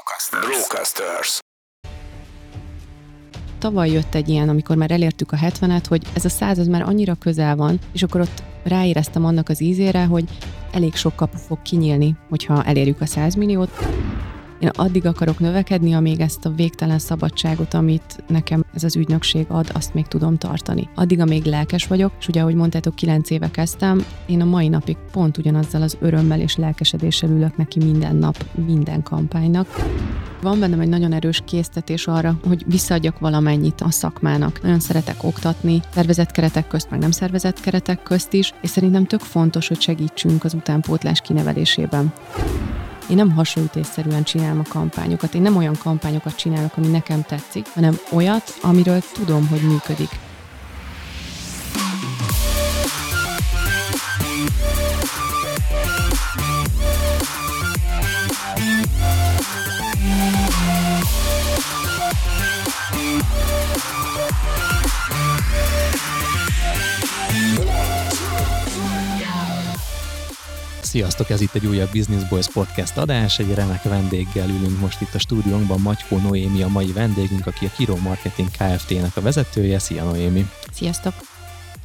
Brocasters. Brocasters. Tavaly jött egy ilyen, amikor már elértük a 70-et, hogy ez a száz az már annyira közel van, és akkor ott ráéreztem annak az ízére, hogy elég sok kapu fog kinyílni, hogyha elérjük a 100 milliót. Én addig akarok növekedni, amíg ezt a végtelen szabadságot, amit nekem ez az ügynökség ad, azt még tudom tartani. Addig, amíg lelkes vagyok, és ugye, ahogy mondtátok, 9 éve kezdtem, én a mai napig pont ugyanazzal az örömmel és lelkesedéssel ülök neki minden nap, minden kampánynak. Van bennem egy nagyon erős késztetés arra, hogy visszaadjak valamennyit a szakmának. Nagyon szeretek oktatni, szervezett keretek közt, meg nem szervezett keretek közt is, és szerintem tök fontos, hogy segítsünk az utánpótlás kinevelésében. Én nem hasonlítésszerűen csinálom a kampányokat. Én nem olyan kampányokat csinálok, ami nekem tetszik, hanem olyat, amiről tudom, hogy működik. Sziasztok, ez itt egy újabb Business Boys podcast adás, egy remek vendéggel ülünk most itt a stúdiónkban, Magyko Noémi a mai vendégünk, aki a Kiro Marketing Kft-nek a vezetője. Szia Noémi! Sziasztok!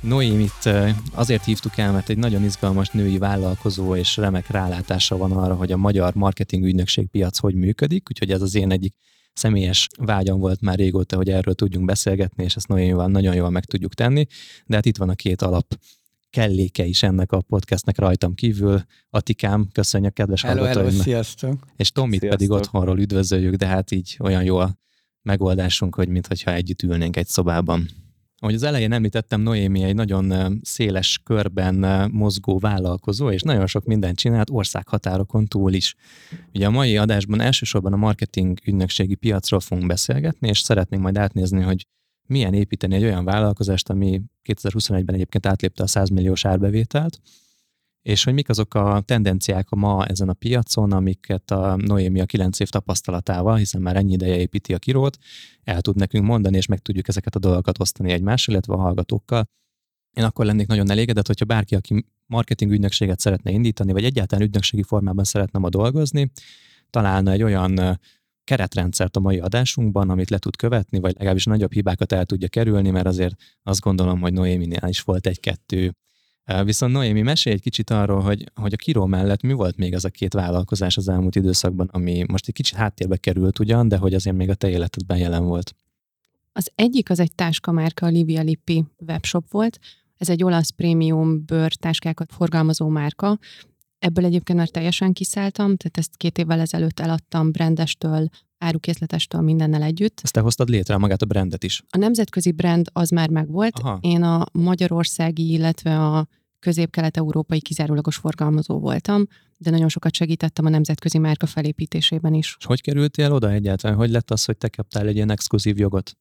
Noémit azért hívtuk el, mert egy nagyon izgalmas női vállalkozó és remek rálátása van arra, hogy a magyar marketing ügynökség piac hogy működik, úgyhogy ez az én egyik személyes vágyam volt már régóta, hogy erről tudjunk beszélgetni, és ezt Noémival nagyon jól meg tudjuk tenni, de hát itt van a két alap kelléke is ennek a podcastnek rajtam kívül. Atikám, köszönjük kedves hello. Hello, sziasztok! És Tomit sziasztok. pedig otthonról üdvözöljük, de hát így olyan jó a megoldásunk, hogy mintha együtt ülnénk egy szobában. Ahogy az elején említettem, Noémi egy nagyon széles körben mozgó vállalkozó, és nagyon sok mindent csinált országhatárokon túl is. Ugye a mai adásban elsősorban a marketing ügynökségi piacról fogunk beszélgetni, és szeretnénk majd átnézni, hogy milyen építeni egy olyan vállalkozást, ami 2021-ben egyébként átlépte a 100 milliós árbevételt, és hogy mik azok a tendenciák a ma ezen a piacon, amiket a Noémi a 9 év tapasztalatával, hiszen már ennyi ideje építi a kirót, el tud nekünk mondani, és meg tudjuk ezeket a dolgokat osztani egymással, illetve a hallgatókkal. Én akkor lennék nagyon elégedett, hogyha bárki, aki marketing ügynökséget szeretne indítani, vagy egyáltalán ügynökségi formában szeretne ma dolgozni, találna egy olyan keretrendszert a mai adásunkban, amit le tud követni, vagy legalábbis nagyobb hibákat el tudja kerülni, mert azért azt gondolom, hogy Noéminél is volt egy-kettő. Viszont Noémi, mesélj egy kicsit arról, hogy, hogy a Kiró mellett mi volt még az a két vállalkozás az elmúlt időszakban, ami most egy kicsit háttérbe került ugyan, de hogy azért még a te életedben jelen volt. Az egyik az egy táskamárka, a Livia Lippi webshop volt. Ez egy olasz prémium bőr táskákat forgalmazó márka, Ebből egyébként már teljesen kiszálltam, tehát ezt két évvel ezelőtt eladtam brandestől, árukészletestől, mindennel együtt. Ezt te hoztad létre magát a brandet is? A nemzetközi brand az már megvolt. Aha. Én a magyarországi, illetve a közép-kelet-európai kizárólagos forgalmazó voltam, de nagyon sokat segítettem a nemzetközi márka felépítésében is. És hogy kerültél oda egyáltalán? Hogy lett az, hogy te kaptál egy ilyen exkluzív jogot?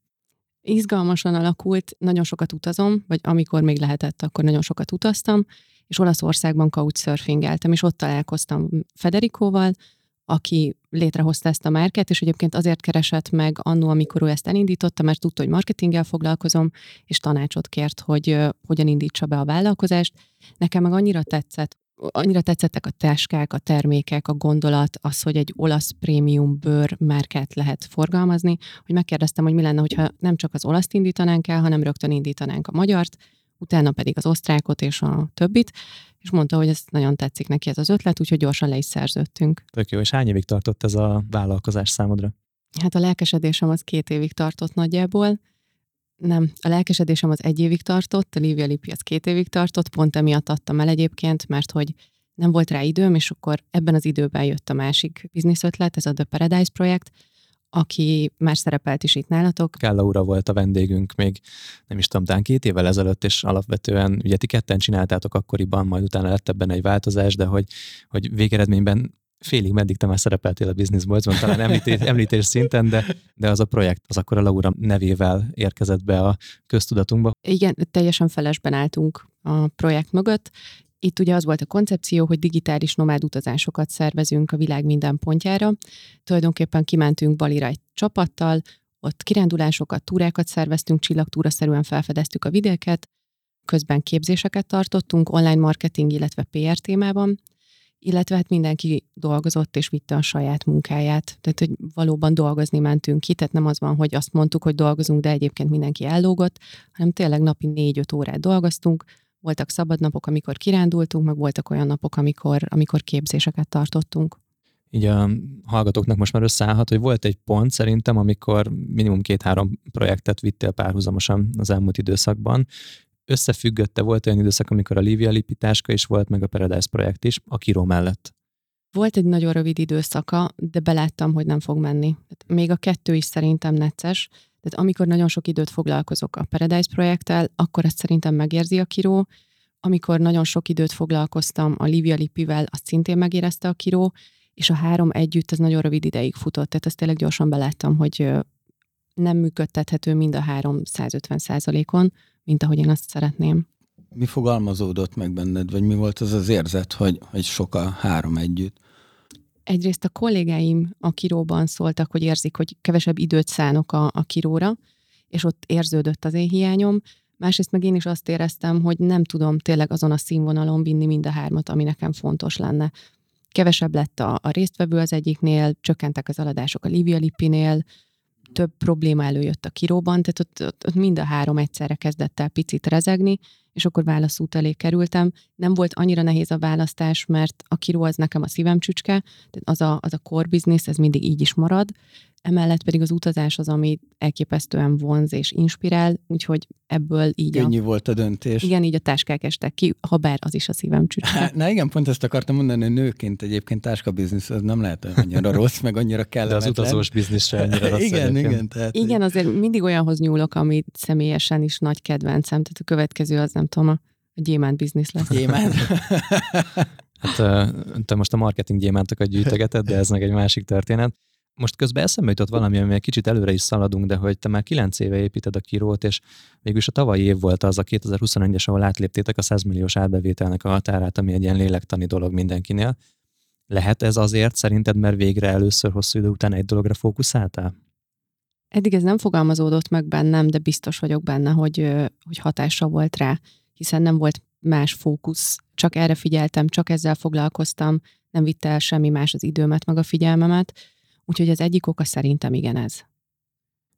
Izgalmasan alakult, nagyon sokat utazom, vagy amikor még lehetett, akkor nagyon sokat utaztam, és Olaszországban couchsurfingeltem, és ott találkoztam Federikóval, aki létrehozta ezt a márket, és egyébként azért keresett meg annó, amikor ő ezt elindította, mert tudta, hogy marketinggel foglalkozom, és tanácsot kért, hogy hogyan indítsa be a vállalkozást. Nekem meg annyira tetszett, annyira tetszettek a táskák, a termékek, a gondolat, az, hogy egy olasz prémium bőr márkát lehet forgalmazni, hogy megkérdeztem, hogy mi lenne, hogyha nem csak az olaszt indítanánk el, hanem rögtön indítanánk a magyart, utána pedig az osztrákot és a többit, és mondta, hogy ez nagyon tetszik neki ez az ötlet, úgyhogy gyorsan le is szerződtünk. Tök jó, és hány évig tartott ez a vállalkozás számodra? Hát a lelkesedésem az két évig tartott nagyjából. Nem, a lelkesedésem az egy évig tartott, a Lívia Lippi az két évig tartott, pont emiatt adtam el egyébként, mert hogy nem volt rá időm, és akkor ebben az időben jött a másik bizniszötlet, ez a The Paradise projekt, aki már szerepelt is itt nálatok. Kálla ura volt a vendégünk még, nem is tudom, talán két évvel ezelőtt, és alapvetően ugye ti ketten csináltátok akkoriban, majd utána lett ebben egy változás, de hogy, hogy végeredményben félig meddig te már szerepeltél a Business Boys-ban, talán említés, említés szinten, de, de az a projekt az akkor a Laura nevével érkezett be a köztudatunkba. Igen, teljesen felesben álltunk a projekt mögött, itt ugye az volt a koncepció, hogy digitális nomád utazásokat szervezünk a világ minden pontjára. Tulajdonképpen kimentünk Balira egy csapattal, ott kirándulásokat, túrákat szerveztünk, csillagtúraszerűen felfedeztük a vidéket, közben képzéseket tartottunk online marketing, illetve PR témában, illetve hát mindenki dolgozott és vitte a saját munkáját. Tehát, hogy valóban dolgozni mentünk ki, tehát nem az van, hogy azt mondtuk, hogy dolgozunk, de egyébként mindenki ellógott, hanem tényleg napi négy-öt órát dolgoztunk, voltak szabad napok, amikor kirándultunk, meg voltak olyan napok, amikor, amikor képzéseket tartottunk. Így a hallgatóknak most már összeállhat, hogy volt egy pont szerintem, amikor minimum két-három projektet vittél párhuzamosan az elmúlt időszakban, összefüggötte, volt olyan időszak, amikor a Lívia Lipitáska is volt, meg a Paradise projekt is, a Kiró mellett. Volt egy nagyon rövid időszaka, de beláttam, hogy nem fog menni. Még a kettő is szerintem necces. Tehát amikor nagyon sok időt foglalkozok a Paradise projekttel, akkor ezt szerintem megérzi a kiró. Amikor nagyon sok időt foglalkoztam a Livia Lipivel, azt szintén megérezte a kiró, és a három együtt ez nagyon rövid ideig futott. Tehát ezt tényleg gyorsan beláttam, hogy nem működtethető mind a három 150 százalékon, mint ahogy én azt szeretném. Mi fogalmazódott meg benned, vagy mi volt az az érzet, hogy, hogy sok a három együtt? Egyrészt a kollégáim a kiróban szóltak, hogy érzik, hogy kevesebb időt szánok a, a kiróra, és ott érződött az én hiányom. Másrészt meg én is azt éreztem, hogy nem tudom tényleg azon a színvonalon vinni mind a hármat, ami nekem fontos lenne. Kevesebb lett a, a résztvevő az egyiknél, csökkentek az aladások a Livia Lippinél, több probléma előjött a kiróban, tehát ott, ott, ott mind a három egyszerre kezdett el picit rezegni, és akkor válaszút elé kerültem. Nem volt annyira nehéz a választás, mert a kiró az nekem a szívem csücske, az a, az a core business, ez mindig így is marad, emellett pedig az utazás az, ami elképesztően vonz és inspirál, úgyhogy ebből így Könnyű a, volt a döntés. Igen, így a táskák estek ki, ha bár az is a szívem csücske. Na igen, pont ezt akartam mondani, hogy nőként egyébként táskabiznisz az nem lehet annyira rossz, meg annyira kellemetlen. De az utazós biznisz se annyira rossz. igen, igen. Tehát, igen, azért mindig olyanhoz nyúlok, ami személyesen is nagy kedvencem, tehát a következő az nem tudom, a, a gyémánt biznisz lesz. Gyémánt. hát te most a marketing gyémántokat gyűjtögeted, de ez meg egy másik történet. Most közben eszembe jutott valami, ami egy kicsit előre is szaladunk, de hogy te már kilenc éve építed a kirót, és végülis a tavalyi év volt az a 2021-es, ahol átléptétek a 100 milliós árbevételnek a határát, ami egy ilyen lélektani dolog mindenkinél. Lehet ez azért szerinted, mert végre először hosszú idő után egy dologra fókuszáltál? Eddig ez nem fogalmazódott meg bennem, de biztos vagyok benne, hogy, hogy hatása volt rá, hiszen nem volt más fókusz, csak erre figyeltem, csak ezzel foglalkoztam, nem vitte el semmi más az időmet, meg a figyelmemet, Úgyhogy az egyik oka szerintem igen ez.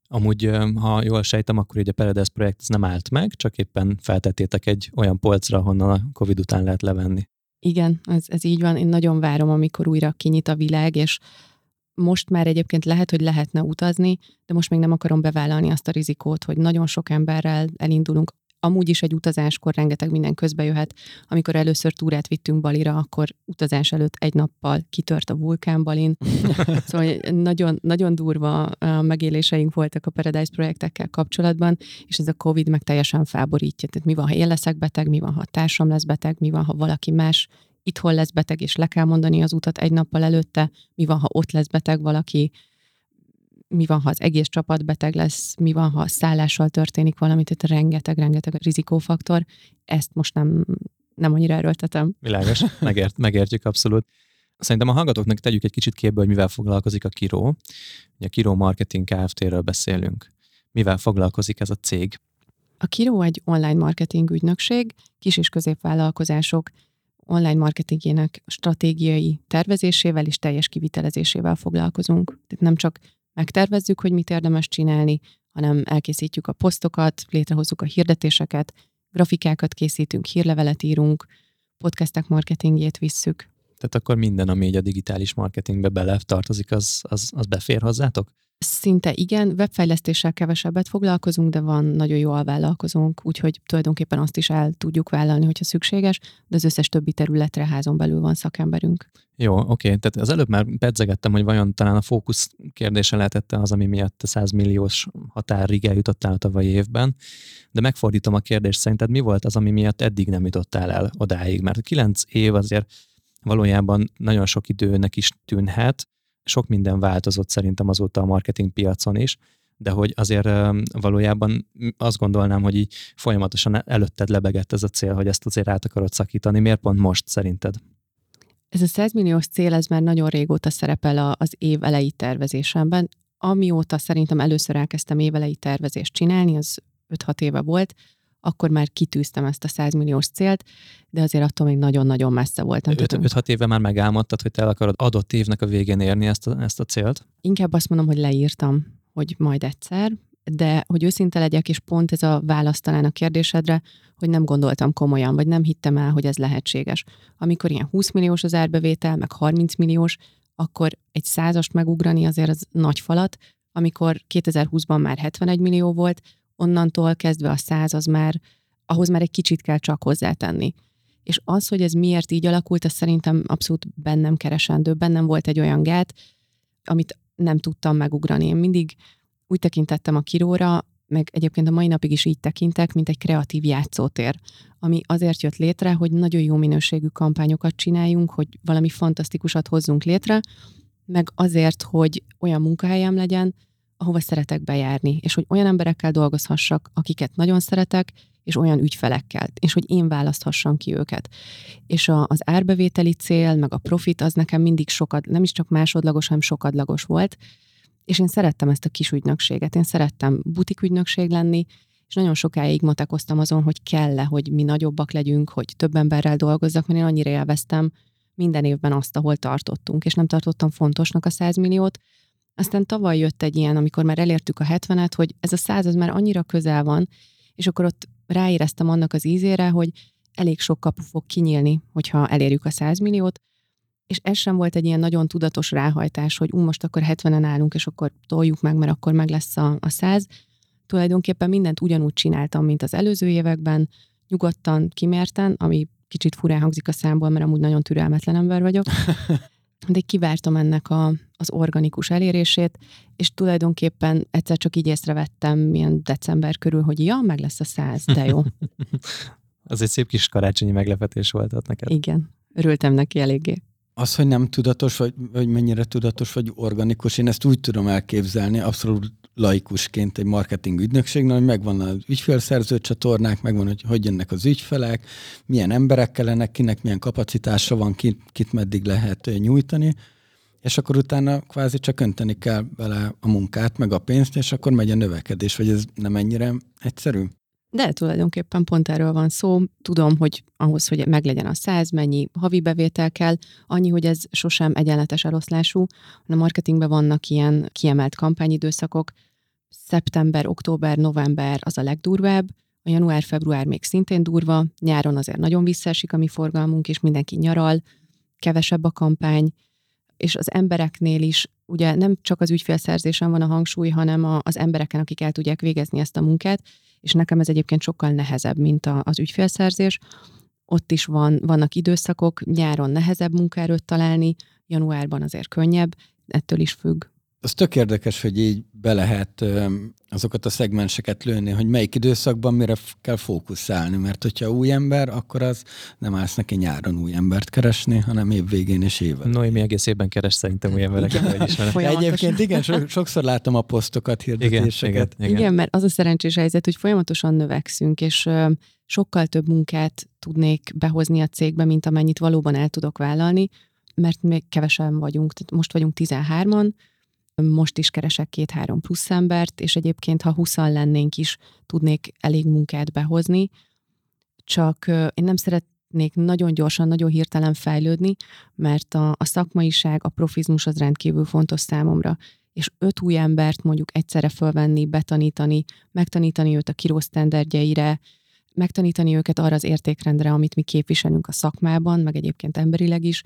Amúgy, ha jól sejtem, akkor ugye a Paradise projekt ez nem állt meg, csak éppen feltettétek egy olyan polcra, ahonnan a Covid után lehet levenni. Igen, ez, ez így van. Én nagyon várom, amikor újra kinyit a világ, és most már egyébként lehet, hogy lehetne utazni, de most még nem akarom bevállalni azt a rizikót, hogy nagyon sok emberrel elindulunk amúgy is egy utazáskor rengeteg minden közbe jöhet. Amikor először túrát vittünk Balira, akkor utazás előtt egy nappal kitört a vulkán Balin. szóval nagyon, nagyon durva megéléseink voltak a Paradise projektekkel kapcsolatban, és ez a Covid meg teljesen felborítja. Tehát mi van, ha én leszek beteg, mi van, ha a társam lesz beteg, mi van, ha valaki más itthon lesz beteg, és le kell mondani az utat egy nappal előtte, mi van, ha ott lesz beteg valaki, mi van, ha az egész csapat beteg lesz, mi van, ha szállással történik valami, tehát rengeteg, rengeteg rizikófaktor. Ezt most nem, nem annyira erőltetem. Világos, megért, megértjük abszolút. Szerintem a hallgatóknak tegyük egy kicsit képbe, hogy mivel foglalkozik a Kiró. Ugye a Kiró Marketing Kft-ről beszélünk. Mivel foglalkozik ez a cég? A Kiró egy online marketing ügynökség, kis és középvállalkozások online marketingjének stratégiai tervezésével és teljes kivitelezésével foglalkozunk. Tehát nem csak megtervezzük, hogy mit érdemes csinálni, hanem elkészítjük a posztokat, létrehozzuk a hirdetéseket, grafikákat készítünk, hírlevelet írunk, podcastek marketingjét visszük. Tehát akkor minden, ami egy a digitális marketingbe bele tartozik, az, az, az befér hozzátok? Szinte igen, webfejlesztéssel kevesebbet foglalkozunk, de van nagyon jó alvállalkozónk, úgyhogy tulajdonképpen azt is el tudjuk vállalni, hogyha szükséges, de az összes többi területre házon belül van szakemberünk. Jó, oké. Tehát az előbb már pedzegettem, hogy vajon talán a fókusz kérdése lehetett az, ami miatt a 100 milliós határig eljutottál a tavalyi évben, de megfordítom a kérdést, szerinted mi volt az, ami miatt eddig nem jutottál el odáig? Mert a 9 év azért valójában nagyon sok időnek is tűnhet, sok minden változott szerintem azóta a marketing piacon is, de hogy azért valójában azt gondolnám, hogy így folyamatosan előtted lebegett ez a cél, hogy ezt azért át akarod szakítani. Miért pont most szerinted? Ez a 100 milliós cél, ez már nagyon régóta szerepel az év elejé tervezésemben. Amióta szerintem először elkezdtem évelei tervezést csinálni, az 5-6 éve volt, akkor már kitűztem ezt a 100 milliós célt, de azért attól még nagyon-nagyon messze voltam. 5-6 éve már megálmodtad, hogy te el akarod adott évnek a végén érni ezt a, ezt a célt? Inkább azt mondom, hogy leírtam, hogy majd egyszer, de hogy őszinte legyek, és pont ez a válasz talán a kérdésedre, hogy nem gondoltam komolyan, vagy nem hittem el, hogy ez lehetséges. Amikor ilyen 20 milliós az árbevétel, meg 30 milliós, akkor egy százast megugrani azért az nagy falat, amikor 2020-ban már 71 millió volt, onnantól kezdve a száz az már, ahhoz már egy kicsit kell csak hozzátenni. És az, hogy ez miért így alakult, az szerintem abszolút bennem keresendő. Bennem volt egy olyan gát, amit nem tudtam megugrani. Én mindig úgy tekintettem a kiróra, meg egyébként a mai napig is így tekintek, mint egy kreatív játszótér, ami azért jött létre, hogy nagyon jó minőségű kampányokat csináljunk, hogy valami fantasztikusat hozzunk létre, meg azért, hogy olyan munkahelyem legyen, ahova szeretek bejárni, és hogy olyan emberekkel dolgozhassak, akiket nagyon szeretek, és olyan ügyfelekkel, és hogy én választhassam ki őket. És a, az árbevételi cél, meg a profit, az nekem mindig sokat, nem is csak másodlagos, hanem sokadlagos volt, és én szerettem ezt a kis ügynökséget, én szerettem butik ügynökség lenni, és nagyon sokáig matekoztam azon, hogy kell-e, hogy mi nagyobbak legyünk, hogy több emberrel dolgozzak, mert én annyira élveztem minden évben azt, ahol tartottunk, és nem tartottam fontosnak a 100 milliót. Aztán tavaly jött egy ilyen, amikor már elértük a 70-et, hogy ez a 100 az már annyira közel van, és akkor ott ráéreztem annak az ízére, hogy elég sok kapu fog kinyílni, hogyha elérjük a 100 milliót, és ez sem volt egy ilyen nagyon tudatos ráhajtás, hogy ú, most akkor 70-en állunk, és akkor toljuk meg, mert akkor meg lesz a, a 100. Tulajdonképpen mindent ugyanúgy csináltam, mint az előző években, nyugodtan, kimérten, ami kicsit furán hangzik a számból, mert amúgy nagyon türelmetlen ember vagyok. De kivártam ennek a, az organikus elérését, és tulajdonképpen egyszer csak így észrevettem, milyen december körül, hogy ja, meg lesz a száz, de jó. Az egy szép kis karácsonyi meglepetés volt ott neked. Igen, örültem neki eléggé. Az, hogy nem tudatos, vagy, vagy mennyire tudatos, vagy organikus, én ezt úgy tudom elképzelni, abszolút laikusként egy marketing ügynökségnél, hogy megvan az ügyfélszerző csatornák, megvan, hogy hogy jönnek az ügyfelek, milyen emberek kellenek, kinek milyen kapacitása van, kit, kit meddig lehet nyújtani, és akkor utána kvázi csak önteni kell bele a munkát, meg a pénzt, és akkor megy a növekedés, vagy ez nem ennyire egyszerű? De tulajdonképpen pont erről van szó. Tudom, hogy ahhoz, hogy meglegyen a száz, mennyi havi bevétel kell, annyi, hogy ez sosem egyenletes eloszlású. A marketingben vannak ilyen kiemelt kampányidőszakok. Szeptember, október, november az a legdurvább, a január-február még szintén durva, nyáron azért nagyon visszaesik a mi forgalmunk, és mindenki nyaral, kevesebb a kampány, és az embereknél is ugye nem csak az ügyfélszerzésen van a hangsúly, hanem a, az embereken, akik el tudják végezni ezt a munkát, és nekem ez egyébként sokkal nehezebb, mint a, az ügyfélszerzés. Ott is van, vannak időszakok, nyáron nehezebb munkaerőt találni, januárban azért könnyebb, ettől is függ. Az tök érdekes, hogy így be lehet azokat a szegmenseket lőni, hogy melyik időszakban mire kell fókuszálni, mert hogyha új ember, akkor az nem állsz neki nyáron új embert keresni, hanem év végén és éven. Noémi egész évben keres szerintem új embereket. Egyébként igen, so, sokszor látom a posztokat, hirdetéseket. Igen, igen, igen. igen, mert az a szerencsés helyzet, hogy folyamatosan növekszünk, és sokkal több munkát tudnék behozni a cégbe, mint amennyit valóban el tudok vállalni, mert még kevesen vagyunk, tehát most vagyunk 13-an, most is keresek két-három plusz embert, és egyébként, ha 20 lennénk is, tudnék elég munkát behozni. Csak én nem szeretnék nagyon gyorsan, nagyon hirtelen fejlődni, mert a, a szakmaiság, a profizmus az rendkívül fontos számomra és öt új embert mondjuk egyszerre fölvenni, betanítani, megtanítani őt a kiró sztenderdjeire, megtanítani őket arra az értékrendre, amit mi képviselünk a szakmában, meg egyébként emberileg is,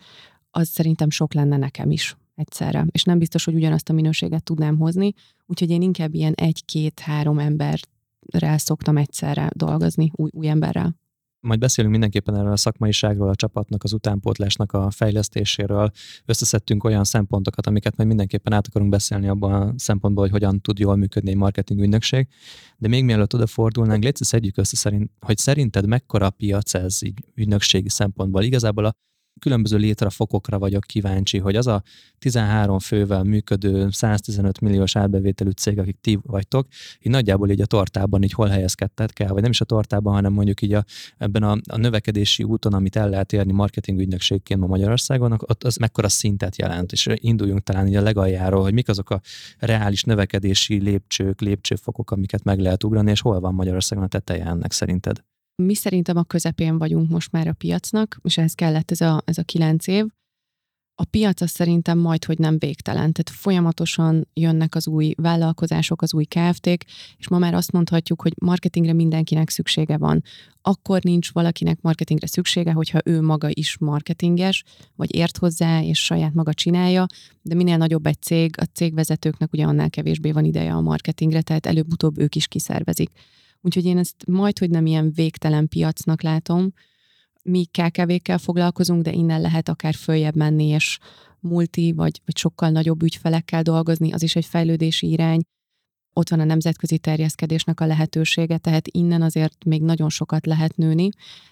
az szerintem sok lenne nekem is egyszerre, és nem biztos, hogy ugyanazt a minőséget tudnám hozni, úgyhogy én inkább ilyen egy-két-három emberrel szoktam egyszerre dolgozni, új, új emberrel. Majd beszélünk mindenképpen erről a szakmaiságról, a csapatnak, az utánpótlásnak a fejlesztéséről. Összeszedtünk olyan szempontokat, amiket majd mindenképpen át akarunk beszélni abban a szempontból, hogy hogyan tud jól működni egy marketing ügynökség. De még mielőtt odafordulnánk, légy szedjük össze, szerint, hogy szerinted mekkora a piac ez így ügynökségi szempontból. Igazából a különböző létrefokokra vagyok kíváncsi, hogy az a 13 fővel működő 115 milliós árbevételű cég, akik ti vagytok, így nagyjából így a tortában így hol helyezkedtet kell, vagy nem is a tortában, hanem mondjuk így a, ebben a, a növekedési úton, amit el lehet érni marketing ügynökségként ma Magyarországon, ott az mekkora szintet jelent, és induljunk talán így a legaljáról, hogy mik azok a reális növekedési lépcsők, lépcsőfokok, amiket meg lehet ugrani, és hol van Magyarországon a teteje ennek szerinted? Mi szerintem a közepén vagyunk most már a piacnak, és ehhez kellett ez a, ez a kilenc év. A piac az szerintem majd, hogy nem végtelen. Tehát folyamatosan jönnek az új vállalkozások, az új KFT-k, és ma már azt mondhatjuk, hogy marketingre mindenkinek szüksége van. Akkor nincs valakinek marketingre szüksége, hogyha ő maga is marketinges, vagy ért hozzá, és saját maga csinálja, de minél nagyobb egy cég, a cégvezetőknek ugye annál kevésbé van ideje a marketingre, tehát előbb-utóbb ők is kiszervezik. Úgyhogy én ezt majd, hogy nem ilyen végtelen piacnak látom. Mi KKV-kkel foglalkozunk, de innen lehet akár följebb menni, és multi, vagy, vagy sokkal nagyobb ügyfelekkel dolgozni, az is egy fejlődési irány. Ott van a nemzetközi terjeszkedésnek a lehetősége, tehát innen azért még nagyon sokat lehet nőni,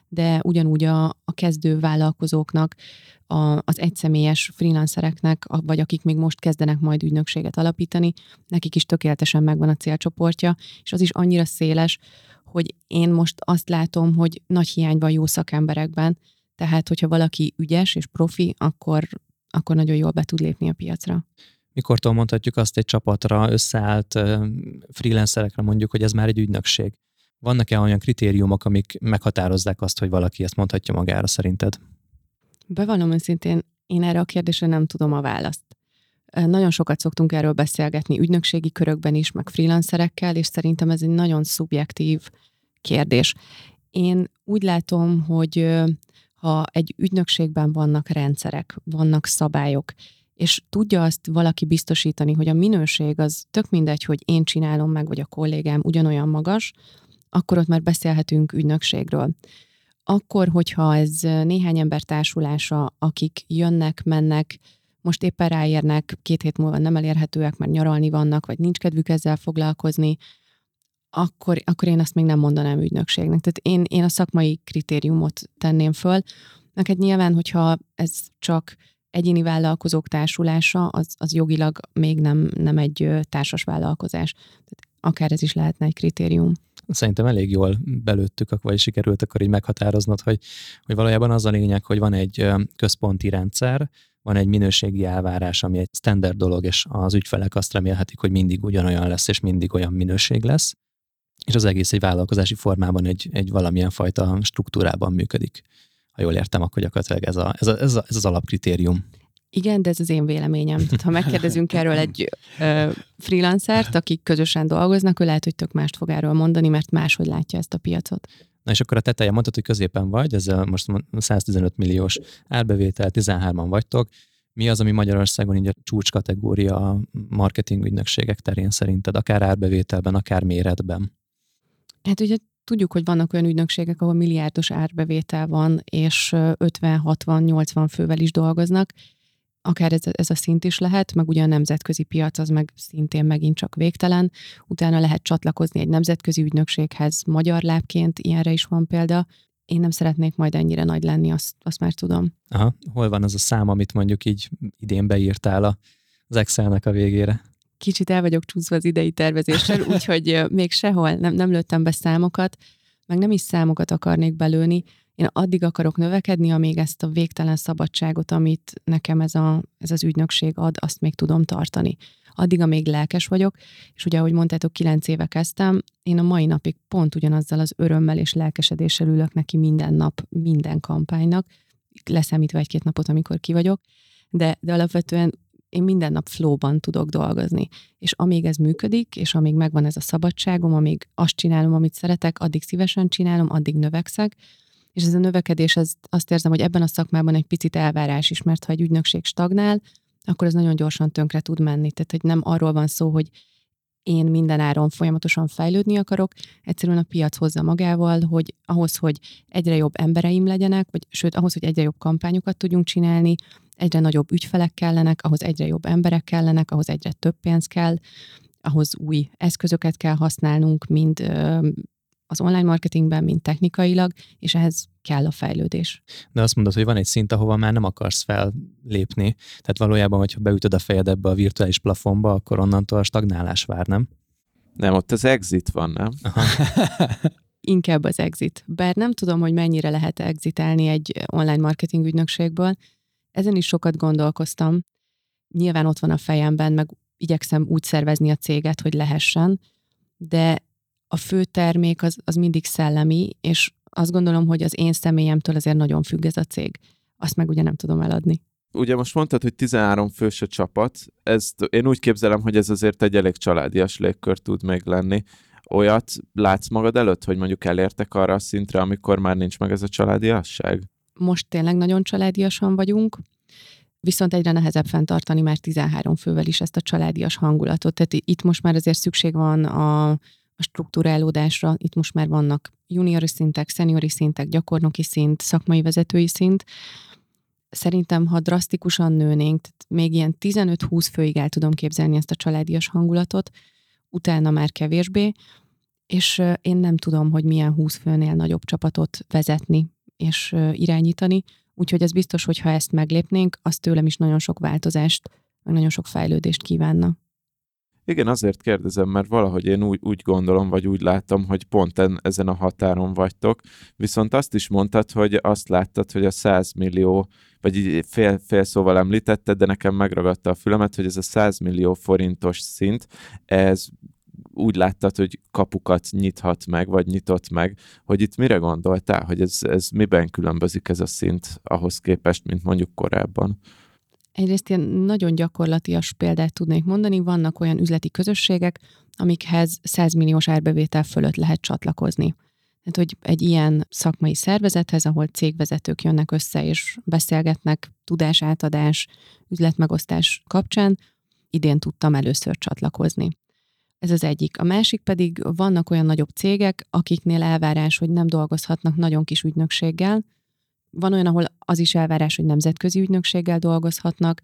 de ugyanúgy a, a kezdő vállalkozóknak a, az egyszemélyes freelancereknek, vagy akik még most kezdenek majd ügynökséget alapítani, nekik is tökéletesen megvan a célcsoportja, és az is annyira széles, hogy én most azt látom, hogy nagy hiány van jó szakemberekben, tehát hogyha valaki ügyes és profi, akkor, akkor nagyon jól be tud lépni a piacra. Mikortól mondhatjuk azt egy csapatra, összeállt freelancerekre mondjuk, hogy ez már egy ügynökség? Vannak-e olyan kritériumok, amik meghatározzák azt, hogy valaki ezt mondhatja magára szerinted? Bevallom őszintén, én erre a kérdésre nem tudom a választ. Nagyon sokat szoktunk erről beszélgetni ügynökségi körökben is, meg freelancerekkel, és szerintem ez egy nagyon szubjektív kérdés. Én úgy látom, hogy ha egy ügynökségben vannak rendszerek, vannak szabályok, és tudja azt valaki biztosítani, hogy a minőség az tök mindegy, hogy én csinálom meg, vagy a kollégám ugyanolyan magas, akkor ott már beszélhetünk ügynökségről akkor, hogyha ez néhány ember társulása, akik jönnek, mennek, most éppen ráérnek, két hét múlva nem elérhetőek, mert nyaralni vannak, vagy nincs kedvük ezzel foglalkozni, akkor, akkor én azt még nem mondanám ügynökségnek. Tehát én, én a szakmai kritériumot tenném föl. Neked nyilván, hogyha ez csak egyéni vállalkozók társulása, az, az jogilag még nem, nem egy társas vállalkozás. Akár ez is lehetne egy kritérium szerintem elég jól belőttük, vagy sikerült akkor így meghatároznod, hogy, hogy valójában az a lényeg, hogy van egy központi rendszer, van egy minőségi elvárás, ami egy standard dolog, és az ügyfelek azt remélhetik, hogy mindig ugyanolyan lesz, és mindig olyan minőség lesz, és az egész egy vállalkozási formában egy, egy valamilyen fajta struktúrában működik. Ha jól értem, akkor gyakorlatilag ez, a, ez, a, ez, a, ez az alapkritérium. Igen, de ez az én véleményem. Tehát ha megkérdezünk erről egy ö, freelancert, akik közösen dolgoznak, ő lehet, hogy tök mást fog erről mondani, mert máshogy látja ezt a piacot. Na és akkor a teteje mondtad, hogy középen vagy, ez a most 115 milliós árbevétel, 13-an vagytok. Mi az, ami Magyarországon így a csúcskategória a marketing ügynökségek terén szerinted, akár árbevételben, akár méretben? Hát ugye tudjuk, hogy vannak olyan ügynökségek, ahol milliárdos árbevétel van, és 50-60-80 fővel is dolgoznak, akár ez, ez a szint is lehet, meg ugye a nemzetközi piac az meg szintén megint csak végtelen. Utána lehet csatlakozni egy nemzetközi ügynökséghez magyar lábként, ilyenre is van példa. Én nem szeretnék majd ennyire nagy lenni, azt, azt már tudom. Aha, hol van az a szám, amit mondjuk így idén beírtál az Excelnek a végére? Kicsit el vagyok csúszva az idei tervezéssel, úgyhogy még sehol nem, nem lőttem be számokat, meg nem is számokat akarnék belőni, én addig akarok növekedni, amíg ezt a végtelen szabadságot, amit nekem ez, a, ez az ügynökség ad, azt még tudom tartani. Addig, amíg lelkes vagyok, és ugye, ahogy mondtátok, kilenc éve kezdtem, én a mai napig pont ugyanazzal az örömmel és lelkesedéssel ülök neki minden nap, minden kampánynak, leszámítva egy-két napot, amikor ki vagyok, de, de alapvetően én minden nap flowban tudok dolgozni. És amíg ez működik, és amíg megvan ez a szabadságom, amíg azt csinálom, amit szeretek, addig szívesen csinálom, addig növekszek, és ez a növekedés, az, azt érzem, hogy ebben a szakmában egy picit elvárás is, mert ha egy ügynökség stagnál, akkor ez nagyon gyorsan tönkre tud menni. Tehát, hogy nem arról van szó, hogy én minden áron folyamatosan fejlődni akarok, egyszerűen a piac hozza magával, hogy ahhoz, hogy egyre jobb embereim legyenek, vagy sőt, ahhoz, hogy egyre jobb kampányokat tudjunk csinálni, egyre nagyobb ügyfelek kellenek, ahhoz egyre jobb emberek kellenek, ahhoz egyre több pénz kell, ahhoz új eszközöket kell használnunk, mind az online marketingben, mint technikailag, és ehhez kell a fejlődés. De azt mondod, hogy van egy szint, ahova már nem akarsz fellépni. Tehát valójában, hogyha beütöd a fejed ebbe a virtuális plafonba, akkor onnantól a stagnálás vár, nem? Nem, ott az exit van, nem? Inkább az exit. Bár nem tudom, hogy mennyire lehet exitálni egy online marketing ügynökségből. Ezen is sokat gondolkoztam. Nyilván ott van a fejemben, meg igyekszem úgy szervezni a céget, hogy lehessen, de a fő termék az, az mindig szellemi, és azt gondolom, hogy az én személyemtől azért nagyon függ ez a cég. Azt meg ugye nem tudom eladni. Ugye most mondtad, hogy 13 fős a csapat. Ezt én úgy képzelem, hogy ez azért egy elég családias légkör tud még lenni. Olyat látsz magad előtt, hogy mondjuk elértek arra a szintre, amikor már nincs meg ez a családiasság? Most tényleg nagyon családiasan vagyunk, viszont egyre nehezebb fenntartani már 13 fővel is ezt a családias hangulatot. Tehát itt most már azért szükség van a, a struktúrálódásra, itt most már vannak juniori szintek, szeniori szintek, gyakornoki szint, szakmai vezetői szint. Szerintem, ha drasztikusan nőnénk, tehát még ilyen 15-20 főig el tudom képzelni ezt a családias hangulatot, utána már kevésbé, és én nem tudom, hogy milyen 20 főnél nagyobb csapatot vezetni és irányítani, úgyhogy ez biztos, hogy ha ezt meglépnénk, az tőlem is nagyon sok változást, nagyon sok fejlődést kívánna. Igen, azért kérdezem, mert valahogy én úgy, úgy gondolom, vagy úgy látom, hogy pont en, ezen a határon vagytok, viszont azt is mondtad, hogy azt láttad, hogy a 100 millió, vagy így fél, fél szóval említetted, de nekem megragadta a fülemet, hogy ez a 100 millió forintos szint, ez úgy láttad, hogy kapukat nyithat meg, vagy nyitott meg, hogy itt mire gondoltál, hogy ez, ez miben különbözik ez a szint ahhoz képest, mint mondjuk korábban? Egyrészt ilyen nagyon gyakorlatias példát tudnék mondani, vannak olyan üzleti közösségek, amikhez 100 milliós árbevétel fölött lehet csatlakozni. Tehát, hogy egy ilyen szakmai szervezethez, ahol cégvezetők jönnek össze és beszélgetnek tudásátadás, üzletmegosztás kapcsán, idén tudtam először csatlakozni. Ez az egyik. A másik pedig vannak olyan nagyobb cégek, akiknél elvárás, hogy nem dolgozhatnak nagyon kis ügynökséggel, van olyan, ahol az is elvárás, hogy nemzetközi ügynökséggel dolgozhatnak,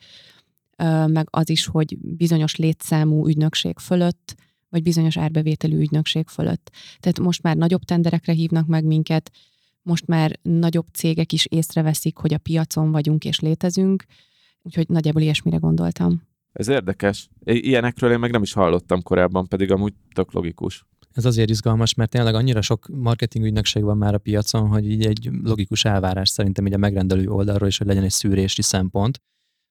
meg az is, hogy bizonyos létszámú ügynökség fölött, vagy bizonyos árbevételű ügynökség fölött. Tehát most már nagyobb tenderekre hívnak meg minket, most már nagyobb cégek is észreveszik, hogy a piacon vagyunk és létezünk, úgyhogy nagyjából ilyesmire gondoltam. Ez érdekes. Ilyenekről én meg nem is hallottam korábban, pedig amúgy tök logikus. Ez azért izgalmas, mert tényleg annyira sok marketing ügynökség van már a piacon, hogy így egy logikus elvárás szerintem így a megrendelő oldalról is, hogy legyen egy szűrési szempont,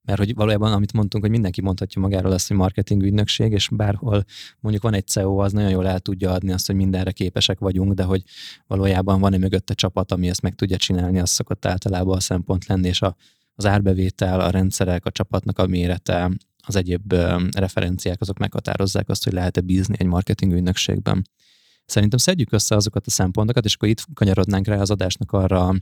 mert hogy valójában, amit mondtunk, hogy mindenki mondhatja magáról azt, hogy marketing ügynökség, és bárhol mondjuk van egy CEO, az nagyon jól el tudja adni azt, hogy mindenre képesek vagyunk, de hogy valójában van egy mögötte csapat, ami ezt meg tudja csinálni, az szokott általában a szempont lenni, és a, az árbevétel, a rendszerek, a csapatnak a mérete, az egyéb referenciák azok meghatározzák azt, hogy lehet-e bízni egy marketing ügynökségben. Szerintem szedjük össze azokat a szempontokat, és akkor itt kanyarodnánk rá az adásnak arra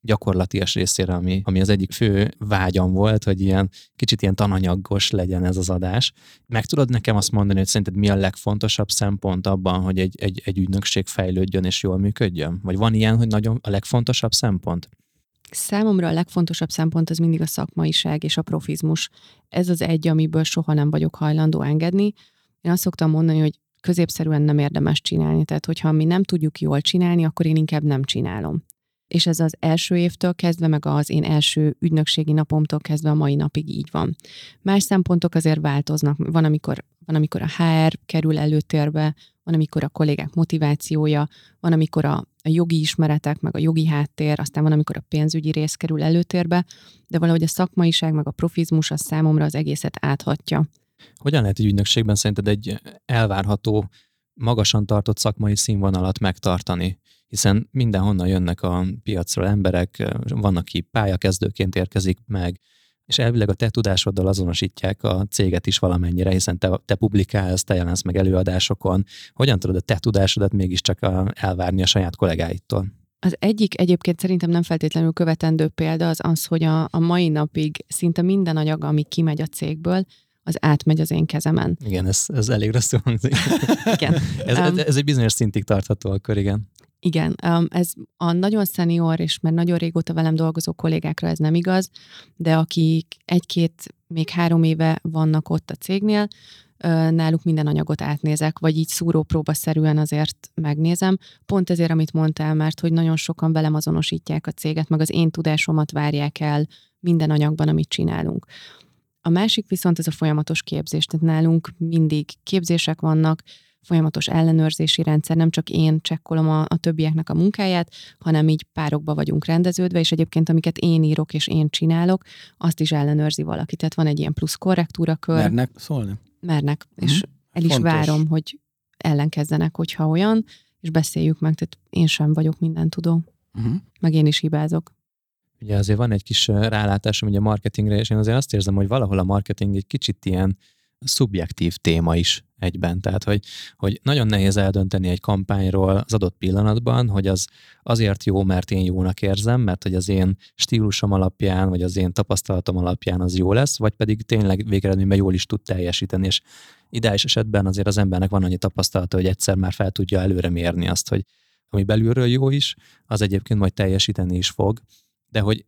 gyakorlatias részére, ami, ami az egyik fő vágyam volt, hogy ilyen kicsit ilyen tananyagos legyen ez az adás. Meg tudod nekem azt mondani, hogy szerinted mi a legfontosabb szempont abban, hogy egy, egy, egy ügynökség fejlődjön és jól működjön? Vagy van ilyen, hogy nagyon a legfontosabb szempont? Számomra a legfontosabb szempont az mindig a szakmaiság és a profizmus. Ez az egy, amiből soha nem vagyok hajlandó engedni. Én azt szoktam mondani, hogy középszerűen nem érdemes csinálni. Tehát, hogyha mi nem tudjuk jól csinálni, akkor én inkább nem csinálom. És ez az első évtől kezdve, meg az én első ügynökségi napomtól kezdve a mai napig így van. Más szempontok azért változnak. Van, amikor, van, amikor a HR kerül előtérbe, van, amikor a kollégák motivációja, van, amikor a, a jogi ismeretek, meg a jogi háttér, aztán van, amikor a pénzügyi rész kerül előtérbe, de valahogy a szakmaiság, meg a profizmus az számomra az egészet áthatja. Hogyan lehet egy ügynökségben szerinted egy elvárható, magasan tartott szakmai színvonalat megtartani? Hiszen mindenhonnan jönnek a piacról emberek, van, aki pályakezdőként érkezik meg, és elvileg a te tudásoddal azonosítják a céget is valamennyire, hiszen te, te publikálsz, te jelensz meg előadásokon. Hogyan tudod a te tudásodat mégiscsak elvárni a saját kollégáitól? Az egyik egyébként szerintem nem feltétlenül követendő példa az az, hogy a, a mai napig szinte minden anyag, ami kimegy a cégből, az átmegy az én kezemen. Igen, ez, ez elég rosszul hangzik. igen. ez, um, ez egy bizonyos szintig tartható akkor, igen. Igen, um, ez a nagyon szenior és már nagyon régóta velem dolgozó kollégákra ez nem igaz, de akik egy-két, még három éve vannak ott a cégnél, náluk minden anyagot átnézek, vagy így szúrópróbaszerűen azért megnézem. Pont ezért, amit mondtál, mert hogy nagyon sokan velem azonosítják a céget, meg az én tudásomat várják el minden anyagban, amit csinálunk. A másik viszont ez a folyamatos képzés. Tehát nálunk mindig képzések vannak, folyamatos ellenőrzési rendszer, nem csak én csekkolom a, a többieknek a munkáját, hanem így párokba vagyunk rendeződve, és egyébként amiket én írok és én csinálok, azt is ellenőrzi valaki. Tehát van egy ilyen plusz korrektúra kör. Mernek szólni? Mernek, uh-huh. és el is Fontos. várom, hogy ellenkezzenek, hogyha olyan, és beszéljük meg, tehát én sem vagyok minden tudó. Uh-huh. Meg én is hibázok. Ugye azért van egy kis rálátásom ugye a marketingre, és én azért azt érzem, hogy valahol a marketing egy kicsit ilyen szubjektív téma is egyben. Tehát, hogy, hogy nagyon nehéz eldönteni egy kampányról az adott pillanatban, hogy az azért jó, mert én jónak érzem, mert hogy az én stílusom alapján, vagy az én tapasztalatom alapján az jó lesz, vagy pedig tényleg végeredményben jól is tud teljesíteni, és ideális esetben azért az embernek van annyi tapasztalata, hogy egyszer már fel tudja előre mérni azt, hogy ami belülről jó is, az egyébként majd teljesíteni is fog, de hogy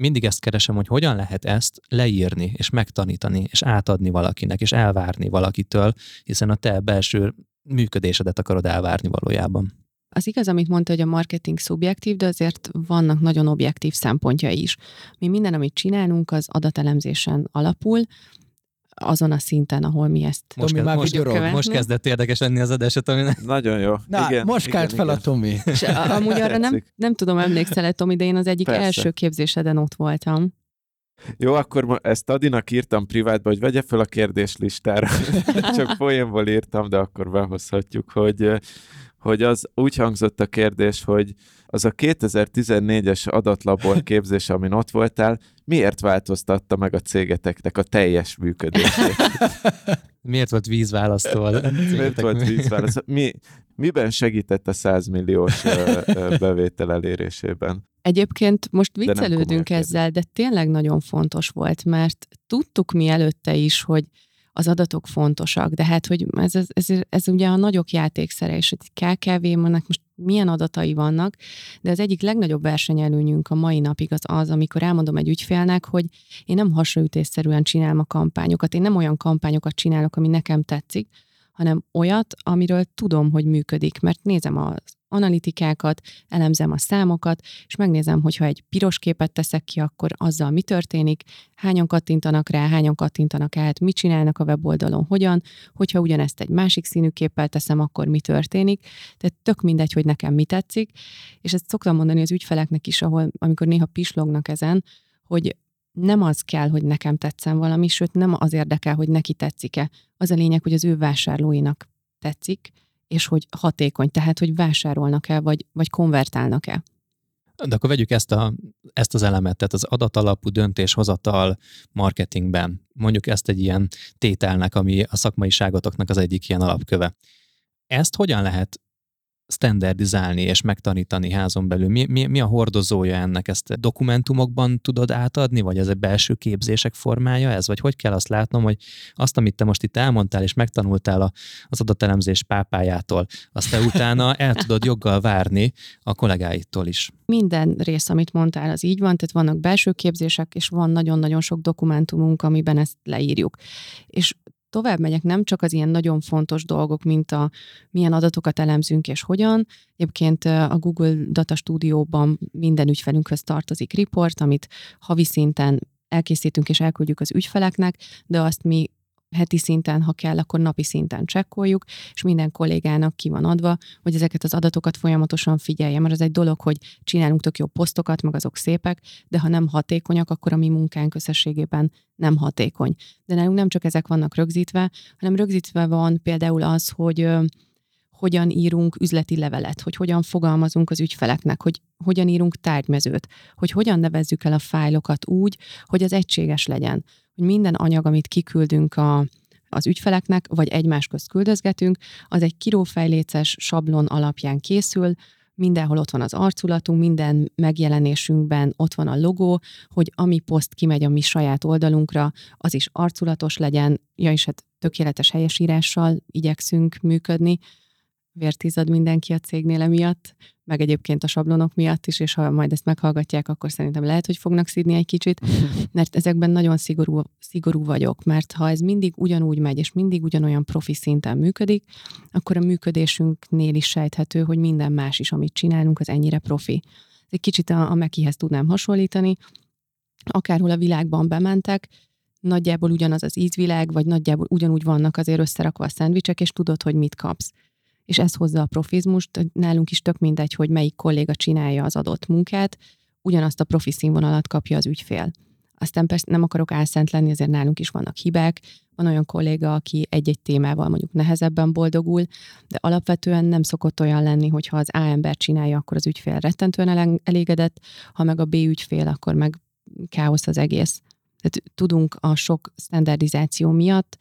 mindig ezt keresem, hogy hogyan lehet ezt leírni, és megtanítani, és átadni valakinek, és elvárni valakitől, hiszen a te belső működésedet akarod elvárni valójában. Az igaz, amit mondta, hogy a marketing szubjektív, de azért vannak nagyon objektív szempontjai is. Mi minden, amit csinálunk, az adatelemzésen alapul, azon a szinten, ahol mi ezt most, Tomi, már most, most kezdett érdekes lenni az adása, Tomi. Nagyon jó. Na, igen, most igen, fel igen. a Tomi. És amúgy arra nem, nem tudom, emlékszel Tomi, de én az egyik Persze. első képzéseden ott voltam. Jó, akkor ezt Adinak írtam privátba, hogy vegye fel a kérdéslistára. Csak poénból írtam, de akkor behozhatjuk, hogy hogy az úgy hangzott a kérdés, hogy az a 2014-es adatlabor képzés, amin ott voltál, miért változtatta meg a cégeteknek a teljes működését? miért volt vízválasztó? miért volt vízválasztó? Mi, miben segített a 100 milliós bevétel elérésében? Egyébként most viccelődünk de ezzel, de tényleg nagyon fontos volt, mert tudtuk mi előtte is, hogy az adatok fontosak, de hát, hogy ez, ez, ez, ez ugye a nagyok játékszere, és hogy KKV-nak most milyen adatai vannak, de az egyik legnagyobb versenyelőnyünk a mai napig az az, amikor elmondom egy ügyfélnek, hogy én nem hasonlítésszerűen csinálom a kampányokat, én nem olyan kampányokat csinálok, ami nekem tetszik, hanem olyat, amiről tudom, hogy működik, mert nézem az analitikákat, elemzem a számokat, és megnézem, hogyha egy piros képet teszek ki, akkor azzal mi történik, hányan kattintanak rá, hányan kattintanak át, mit csinálnak a weboldalon, hogyan, hogyha ugyanezt egy másik színű képpel teszem, akkor mi történik. Tehát tök mindegy, hogy nekem mi tetszik, és ezt szoktam mondani az ügyfeleknek is, ahol, amikor néha pislognak ezen, hogy nem az kell, hogy nekem tetszen valami, sőt nem az érdekel, hogy neki tetszik-e. Az a lényeg, hogy az ő vásárlóinak tetszik, és hogy hatékony, tehát hogy vásárolnak-e, vagy, vagy konvertálnak-e. De akkor vegyük ezt, a, ezt az elemet, tehát az adatalapú döntéshozatal marketingben. Mondjuk ezt egy ilyen tételnek, ami a szakmaiságotoknak az egyik ilyen alapköve. Ezt hogyan lehet standardizálni és megtanítani házon belül? Mi, mi, mi a hordozója ennek? Ezt dokumentumokban tudod átadni, vagy ez egy belső képzések formája ez? Vagy hogy kell azt látnom, hogy azt, amit te most itt elmondtál és megtanultál a, az adatelemzés pápájától, azt te utána el tudod joggal várni a kollégáitól is? Minden rész, amit mondtál, az így van, tehát vannak belső képzések, és van nagyon-nagyon sok dokumentumunk, amiben ezt leírjuk. És tovább megyek, nem csak az ilyen nagyon fontos dolgok, mint a milyen adatokat elemzünk és hogyan. Egyébként a Google Data Studio-ban minden ügyfelünkhöz tartozik report, amit havi szinten elkészítünk és elküldjük az ügyfeleknek, de azt mi heti szinten, ha kell, akkor napi szinten csekkoljuk, és minden kollégának ki van adva, hogy ezeket az adatokat folyamatosan figyelje, mert az egy dolog, hogy csinálunk tök jó posztokat, meg azok szépek, de ha nem hatékonyak, akkor a mi munkánk összességében nem hatékony. De nálunk nem csak ezek vannak rögzítve, hanem rögzítve van például az, hogy hogyan írunk üzleti levelet, hogy hogyan fogalmazunk az ügyfeleknek, hogy hogyan írunk tárgymezőt, hogy hogyan nevezzük el a fájlokat úgy, hogy az egységes legyen, hogy minden anyag, amit kiküldünk a, az ügyfeleknek, vagy egymás közt küldözgetünk, az egy kirófejléces sablon alapján készül, mindenhol ott van az arculatunk, minden megjelenésünkben ott van a logó, hogy ami poszt kimegy a mi saját oldalunkra, az is arculatos legyen, ja és hát tökéletes helyesírással igyekszünk működni, vértizad mindenki a cégnél emiatt, meg egyébként a sablonok miatt is, és ha majd ezt meghallgatják, akkor szerintem lehet, hogy fognak szídni egy kicsit, mert ezekben nagyon szigorú, szigorú vagyok, mert ha ez mindig ugyanúgy megy, és mindig ugyanolyan profi szinten működik, akkor a működésünknél is sejthető, hogy minden más is, amit csinálunk, az ennyire profi. Egy kicsit a, a Mekihez tudnám hasonlítani, akárhol a világban bementek, nagyjából ugyanaz az ízvilág, vagy nagyjából ugyanúgy vannak azért összerakva a szendvicsek, és tudod, hogy mit kapsz és ez hozza a profizmust. Nálunk is tök mindegy, hogy melyik kolléga csinálja az adott munkát, ugyanazt a profi színvonalat kapja az ügyfél. Aztán persze nem akarok álszent lenni, azért nálunk is vannak hibák. Van olyan kolléga, aki egy-egy témával mondjuk nehezebben boldogul, de alapvetően nem szokott olyan lenni, hogy ha az A ember csinálja, akkor az ügyfél rettentően elégedett, ha meg a B ügyfél, akkor meg káosz az egész. Tehát tudunk a sok standardizáció miatt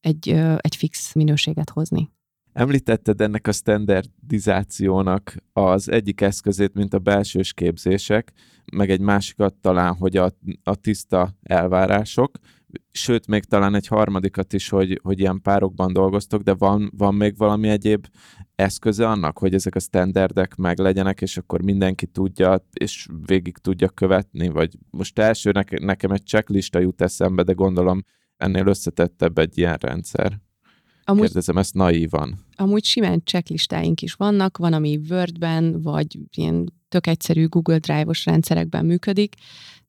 egy, egy fix minőséget hozni. Említetted ennek a standardizációnak az egyik eszközét, mint a belsős képzések, meg egy másikat talán, hogy a, a tiszta elvárások, sőt, még talán egy harmadikat is, hogy, hogy ilyen párokban dolgoztok, de van, van még valami egyéb eszköze annak, hogy ezek a standardek meg legyenek, és akkor mindenki tudja, és végig tudja követni, vagy most első nekem egy checklista jut eszembe, de gondolom ennél összetettebb egy ilyen rendszer. Amúgy, Kérdezem ezt naívan. Amúgy simán checklistáink is vannak, van, ami Wordben, vagy ilyen tök egyszerű Google Drive-os rendszerekben működik,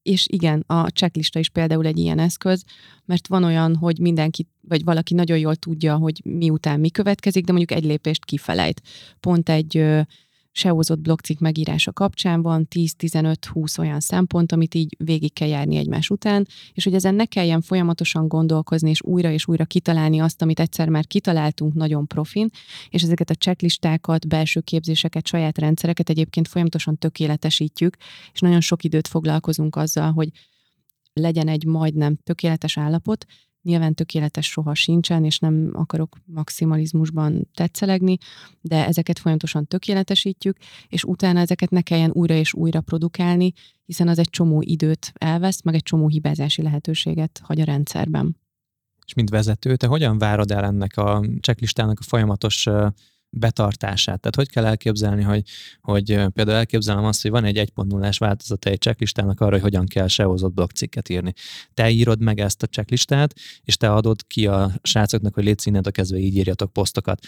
és igen, a checklista is például egy ilyen eszköz, mert van olyan, hogy mindenki, vagy valaki nagyon jól tudja, hogy miután mi következik, de mondjuk egy lépést kifelejt. Pont egy SEO-zott blogcikk megírása kapcsán van 10-15-20 olyan szempont, amit így végig kell járni egymás után, és hogy ezen ne kelljen folyamatosan gondolkozni, és újra és újra kitalálni azt, amit egyszer már kitaláltunk nagyon profin, és ezeket a checklistákat, belső képzéseket, saját rendszereket egyébként folyamatosan tökéletesítjük, és nagyon sok időt foglalkozunk azzal, hogy legyen egy majdnem tökéletes állapot, Nyilván tökéletes soha sincsen, és nem akarok maximalizmusban tetszelegni, de ezeket folyamatosan tökéletesítjük, és utána ezeket ne kelljen újra és újra produkálni, hiszen az egy csomó időt elvesz, meg egy csomó hibázási lehetőséget hagy a rendszerben. És mint vezető, te hogyan várod el ennek a checklistának a folyamatos betartását. Tehát hogy kell elképzelni, hogy, hogy például elképzelem azt, hogy van egy 1.0-ás változata egy checklistának arra, hogy hogyan kell SEO-zott blogcikket írni. Te írod meg ezt a checklistát, és te adod ki a srácoknak, hogy légy a kezdve így írjatok posztokat.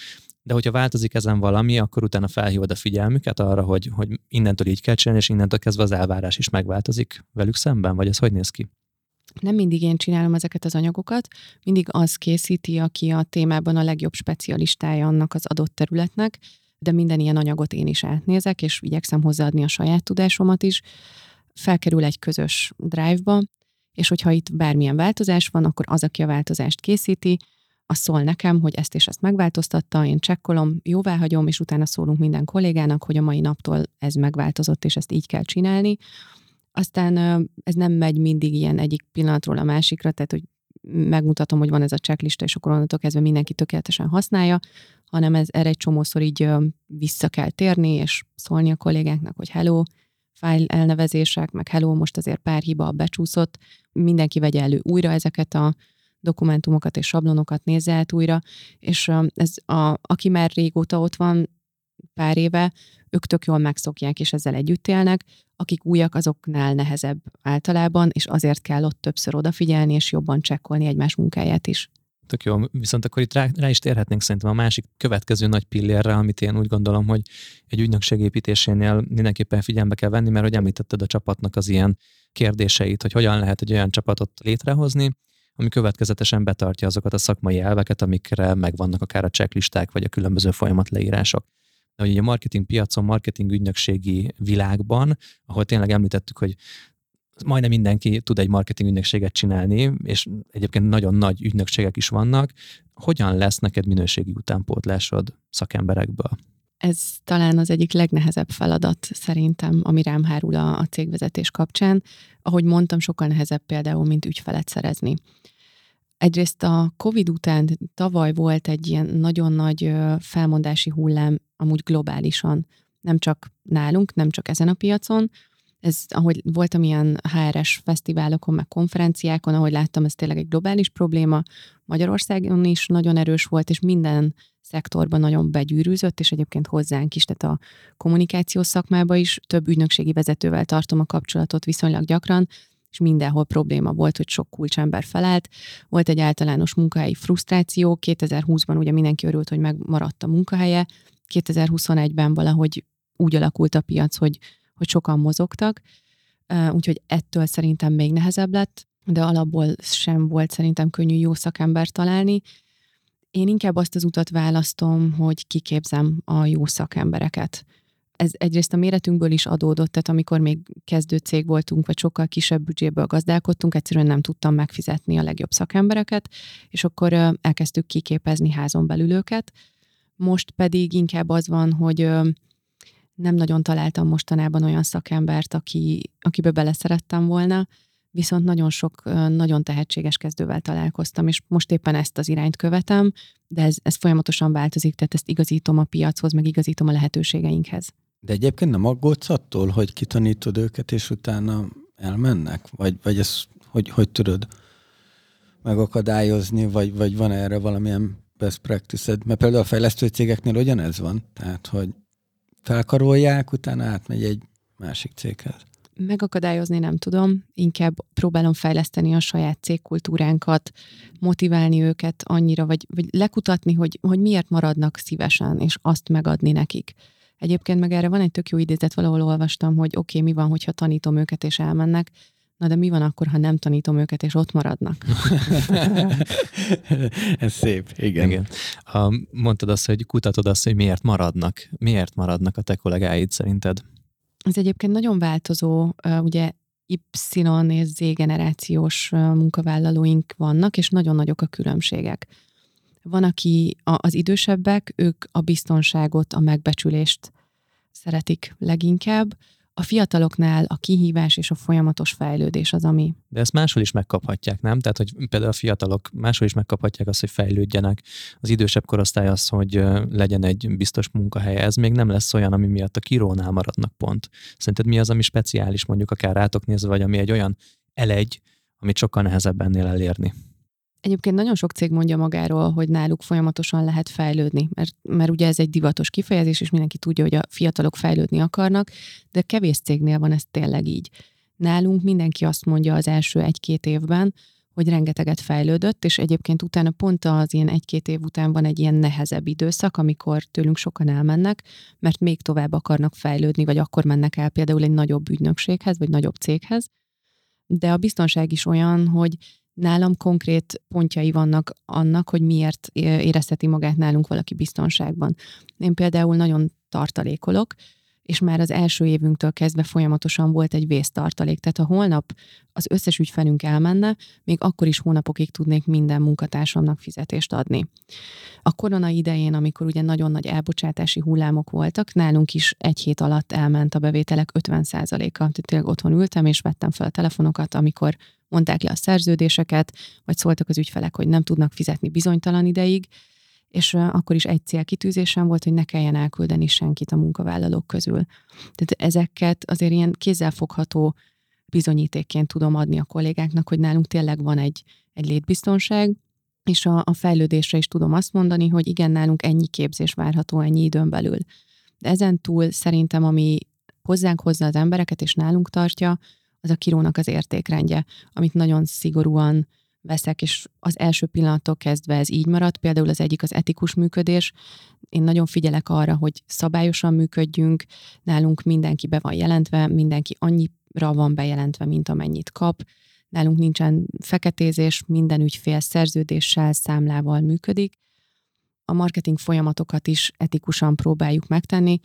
De hogyha változik ezen valami, akkor utána felhívod a figyelmüket arra, hogy, hogy innentől így kell csinálni, és innentől kezdve az elvárás is megváltozik velük szemben, vagy ez hogy néz ki? Nem mindig én csinálom ezeket az anyagokat, mindig az készíti, aki a témában a legjobb specialistája annak az adott területnek, de minden ilyen anyagot én is átnézek, és igyekszem hozzáadni a saját tudásomat is. Felkerül egy közös drive-ba, és hogyha itt bármilyen változás van, akkor az, aki a változást készíti, az szól nekem, hogy ezt és ezt megváltoztatta, én csekkolom, jóvá hagyom, és utána szólunk minden kollégának, hogy a mai naptól ez megváltozott, és ezt így kell csinálni. Aztán ez nem megy mindig ilyen egyik pillanatról a másikra, tehát hogy megmutatom, hogy van ez a checklista, és akkor onnantól kezdve mindenki tökéletesen használja, hanem ez erre egy csomószor így vissza kell térni, és szólni a kollégáknak, hogy hello, file elnevezések, meg hello, most azért pár hiba becsúszott, mindenki vegye elő újra ezeket a dokumentumokat és sablonokat nézze át újra, és ez a, aki már régóta ott van, pár éve, ők tök jól megszokják, és ezzel együtt élnek, akik újak, azoknál nehezebb általában, és azért kell ott többször odafigyelni, és jobban csekkolni egymás munkáját is. Tök jó, viszont akkor itt rá, rá is térhetnénk szerintem a másik következő nagy pillérre, amit én úgy gondolom, hogy egy ügynökség építésénél mindenképpen figyelme kell venni, mert hogy említetted a csapatnak az ilyen kérdéseit, hogy hogyan lehet egy olyan csapatot létrehozni, ami következetesen betartja azokat a szakmai elveket, amikre megvannak akár a checklisták, vagy a különböző folyamatleírások hogy a marketing piacon, marketing ügynökségi világban, ahol tényleg említettük, hogy majdnem mindenki tud egy marketing ügynökséget csinálni, és egyébként nagyon nagy ügynökségek is vannak. Hogyan lesz neked minőségi utánpótlásod szakemberekből? Ez talán az egyik legnehezebb feladat szerintem, ami rám hárul a, a cégvezetés kapcsán. Ahogy mondtam, sokkal nehezebb például, mint ügyfelet szerezni. Egyrészt a COVID után tavaly volt egy ilyen nagyon nagy felmondási hullám amúgy globálisan, nem csak nálunk, nem csak ezen a piacon. Ez, ahogy voltam ilyen HRS fesztiválokon, meg konferenciákon, ahogy láttam, ez tényleg egy globális probléma. Magyarországon is nagyon erős volt, és minden szektorban nagyon begyűrűzött, és egyébként hozzánk is, tehát a kommunikációs szakmába is több ügynökségi vezetővel tartom a kapcsolatot viszonylag gyakran, és mindenhol probléma volt, hogy sok kulcsember felállt. Volt egy általános munkahelyi frusztráció, 2020-ban ugye mindenki örült, hogy megmaradt a munkahelye, 2021-ben valahogy úgy alakult a piac, hogy, hogy sokan mozogtak, úgyhogy ettől szerintem még nehezebb lett, de alapból sem volt szerintem könnyű jó szakembert találni. Én inkább azt az utat választom, hogy kiképzem a jó szakembereket. Ez egyrészt a méretünkből is adódott, tehát amikor még kezdő cég voltunk, vagy sokkal kisebb büdzséből gazdálkodtunk, egyszerűen nem tudtam megfizetni a legjobb szakembereket, és akkor elkezdtük kiképezni házon belül őket. Most pedig inkább az van, hogy nem nagyon találtam mostanában olyan szakembert, aki, akibe beleszerettem volna, viszont nagyon sok nagyon tehetséges kezdővel találkoztam, és most éppen ezt az irányt követem, de ez, ez folyamatosan változik, tehát ezt igazítom a piachoz, meg igazítom a lehetőségeinkhez. De egyébként nem aggódsz attól, hogy kitanítod őket, és utána elmennek? Vagy, vagy ezt hogy, hogy tudod megakadályozni, vagy, vagy van erre valamilyen best practice Mert például a fejlesztő cégeknél ugyanez van, tehát hogy felkarolják, utána átmegy egy másik céghez. Megakadályozni nem tudom, inkább próbálom fejleszteni a saját cégkultúránkat, motiválni őket annyira, vagy, vagy lekutatni, hogy, hogy miért maradnak szívesen, és azt megadni nekik. Egyébként meg erre van egy tök jó idézet, valahol olvastam, hogy oké, okay, mi van, hogyha tanítom őket és elmennek, Na de mi van akkor, ha nem tanítom őket, és ott maradnak? Ez szép, igen. igen. Ha mondtad azt, hogy kutatod azt, hogy miért maradnak. Miért maradnak a te kollégáid szerinted? Ez egyébként nagyon változó, ugye Y és Z generációs munkavállalóink vannak, és nagyon nagyok a különbségek. Van, aki az idősebbek, ők a biztonságot, a megbecsülést szeretik leginkább, a fiataloknál a kihívás és a folyamatos fejlődés az, ami... De ezt máshol is megkaphatják, nem? Tehát, hogy például a fiatalok máshol is megkaphatják azt, hogy fejlődjenek. Az idősebb korosztály az, hogy legyen egy biztos munkahelye. Ez még nem lesz olyan, ami miatt a kirónál maradnak pont. Szerinted mi az, ami speciális, mondjuk akár rátok nézve, vagy ami egy olyan elegy, amit sokkal nehezebb ennél elérni? Egyébként nagyon sok cég mondja magáról, hogy náluk folyamatosan lehet fejlődni, mert, mert ugye ez egy divatos kifejezés, és mindenki tudja, hogy a fiatalok fejlődni akarnak, de kevés cégnél van ez tényleg így. Nálunk mindenki azt mondja az első egy-két évben, hogy rengeteget fejlődött, és egyébként utána pont az ilyen egy-két év után van egy ilyen nehezebb időszak, amikor tőlünk sokan elmennek, mert még tovább akarnak fejlődni, vagy akkor mennek el például egy nagyobb ügynökséghez, vagy nagyobb céghez. De a biztonság is olyan, hogy Nálam konkrét pontjai vannak annak, hogy miért érezheti magát nálunk valaki biztonságban. Én például nagyon tartalékolok, és már az első évünktől kezdve folyamatosan volt egy vésztartalék. Tehát ha holnap az összes ügyfelünk elmenne, még akkor is hónapokig tudnék minden munkatársamnak fizetést adni. A korona idején, amikor ugye nagyon nagy elbocsátási hullámok voltak, nálunk is egy hét alatt elment a bevételek 50%-a. Tehát tényleg otthon ültem, és vettem fel a telefonokat, amikor mondták le a szerződéseket, vagy szóltak az ügyfelek, hogy nem tudnak fizetni bizonytalan ideig, és akkor is egy célkitűzésem volt, hogy ne kelljen elküldeni senkit a munkavállalók közül. Tehát ezeket azért ilyen kézzelfogható bizonyítékként tudom adni a kollégáknak, hogy nálunk tényleg van egy, egy létbiztonság, és a, a fejlődésre is tudom azt mondani, hogy igen, nálunk ennyi képzés várható ennyi időn belül. De ezen túl szerintem, ami hozzánk hozza az embereket, és nálunk tartja, az a kirónak az értékrendje, amit nagyon szigorúan veszek, és az első pillanattól kezdve ez így maradt. Például az egyik az etikus működés. Én nagyon figyelek arra, hogy szabályosan működjünk, nálunk mindenki be van jelentve, mindenki annyira van bejelentve, mint amennyit kap. Nálunk nincsen feketézés, minden ügyfél szerződéssel, számlával működik. A marketing folyamatokat is etikusan próbáljuk megtenni,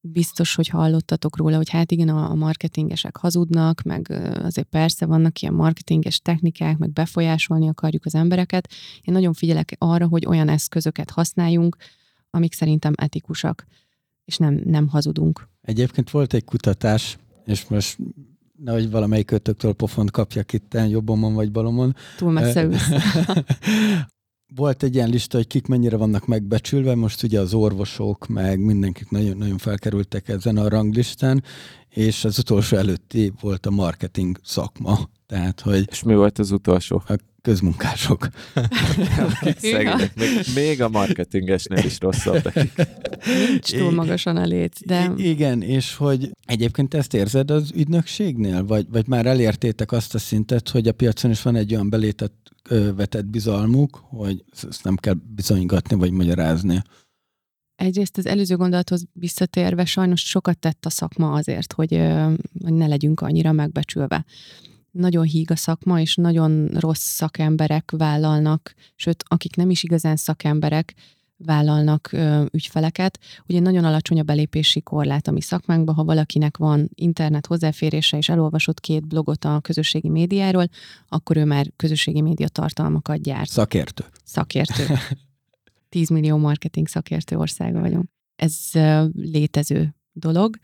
biztos, hogy hallottatok róla, hogy hát igen, a marketingesek hazudnak, meg azért persze vannak ilyen marketinges technikák, meg befolyásolni akarjuk az embereket. Én nagyon figyelek arra, hogy olyan eszközöket használjunk, amik szerintem etikusak, és nem, nem hazudunk. Egyébként volt egy kutatás, és most nehogy valamelyik kötöktől pofont kapjak itt jobbomon vagy balomon. Túl messze ülsz. volt egy ilyen lista, hogy kik mennyire vannak megbecsülve, most ugye az orvosok, meg mindenkik nagyon, nagyon felkerültek ezen a ranglistán, és az utolsó előtti volt a marketing szakma. Tehát, hogy és mi volt az utolsó? A közmunkások. Szegények, még, még a marketingesnél is rosszabb nekik. Nincs túl magasan a lét, de... I- igen, és hogy egyébként ezt érzed az ügynökségnél? Vagy, vagy már elértétek azt a szintet, hogy a piacon is van egy olyan belétett ö, vetett bizalmuk, hogy ezt nem kell bizonygatni vagy magyarázni? Egyrészt az előző gondolathoz visszatérve sajnos sokat tett a szakma azért, hogy, hogy ne legyünk annyira megbecsülve. Nagyon híg a szakma, és nagyon rossz szakemberek vállalnak, sőt, akik nem is igazán szakemberek, vállalnak ö, ügyfeleket. Ugye nagyon alacsony a belépési korlát a mi szakmánkban, ha valakinek van internet hozzáférése és elolvasott két blogot a közösségi médiáról, akkor ő már közösségi média tartalmakat gyárt. Szakértő. Szakértő. 10 millió marketing szakértő országa vagyunk. Ez ö, létező dolog.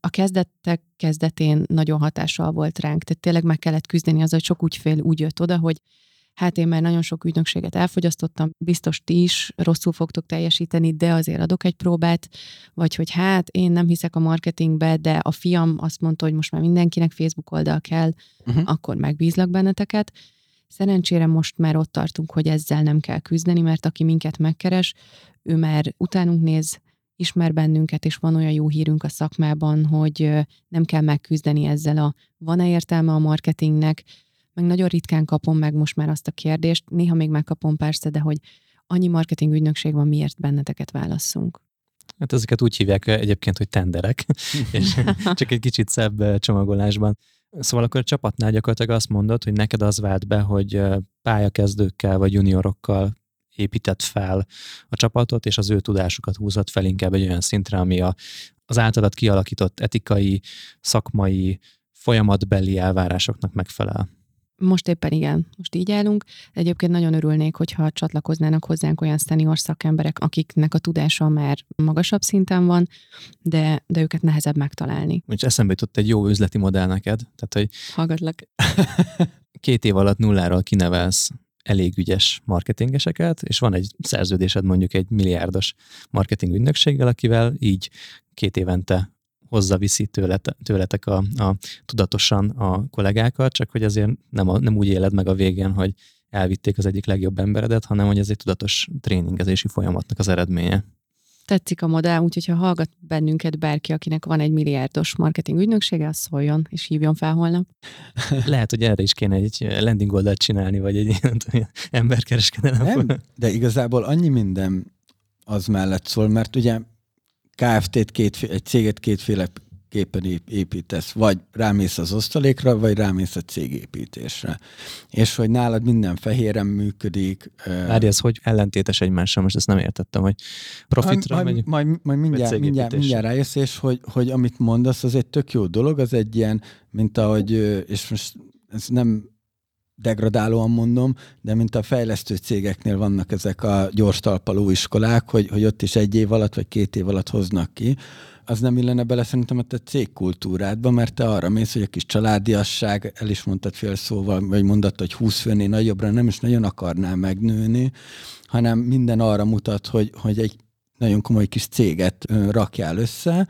A kezdetek kezdetén nagyon hatással volt ránk, tehát tényleg meg kellett küzdeni azzal, hogy sok ügyfél úgy jött oda, hogy hát én már nagyon sok ügynökséget elfogyasztottam, biztos ti is rosszul fogtok teljesíteni, de azért adok egy próbát, vagy hogy hát én nem hiszek a marketingbe, de a fiam azt mondta, hogy most már mindenkinek Facebook oldal kell, Uh-huh. akkor megbízlak benneteket. Szerencsére most már ott tartunk, hogy ezzel nem kell küzdeni, mert aki minket megkeres, ő már utánunk néz, ismer bennünket, és van olyan jó hírünk a szakmában, hogy nem kell megküzdeni ezzel a van-e értelme a marketingnek, meg nagyon ritkán kapom meg most már azt a kérdést, néha még megkapom persze, de hogy annyi marketing ügynökség van, miért benneteket válasszunk. Hát ezeket úgy hívják egyébként, hogy tenderek, és csak egy kicsit szebb csomagolásban. Szóval akkor a csapatnál gyakorlatilag azt mondod, hogy neked az vált be, hogy pályakezdőkkel vagy juniorokkal épített fel a csapatot, és az ő tudásukat húzott fel inkább egy olyan szintre, ami a, az általad kialakított etikai, szakmai, folyamatbeli elvárásoknak megfelel. Most éppen igen, most így állunk. Egyébként nagyon örülnék, hogyha csatlakoznának hozzánk olyan szenior szakemberek, akiknek a tudása már magasabb szinten van, de, de őket nehezebb megtalálni. Úgyhogy eszembe jutott egy jó üzleti modell neked, tehát hogy Hallgatlak. két év alatt nulláról kinevelsz elég ügyes marketingeseket, és van egy szerződésed mondjuk egy milliárdos marketing ügynökséggel, akivel így két évente hozzaviszi tőlete, tőletek a, a, tudatosan a kollégákat, csak hogy azért nem, a, nem úgy éled meg a végén, hogy elvitték az egyik legjobb emberedet, hanem hogy ez egy tudatos tréningezési folyamatnak az eredménye. Tetszik a modell, úgyhogy ha hallgat bennünket bárki, akinek van egy milliárdos marketing ügynöksége, az szóljon, és hívjon fel holnap. Lehet, hogy erre is kéne egy landing oldalt csinálni, vagy egy ilyen emberkereskedelem. Nem, de igazából annyi minden az mellett szól, mert ugye KFT-t két, egy céget kétféleképpen építesz, vagy rámész az osztalékra, vagy rámész a cégépítésre. És hogy nálad minden fehéren működik. Várj, ez hogy ellentétes egymással, most ezt nem értettem, hogy profitra majd, megyünk. majd, majd mindjárt, mindjárt, mindjárt rájössz, és hogy, hogy amit mondasz, az egy tök jó dolog, az egy ilyen, mint ahogy, és most ez nem degradálóan mondom, de mint a fejlesztő cégeknél vannak ezek a gyors talpaló iskolák, hogy, hogy ott is egy év alatt vagy két év alatt hoznak ki, az nem illene bele szerintem a te cégkultúrádba, mert te arra mész, hogy a kis családiasság, el is mondtad fél szóval, vagy mondattad, hogy 20 főnél nagyobbra nem is nagyon akarnál megnőni, hanem minden arra mutat, hogy, hogy egy nagyon komoly kis céget rakjál össze,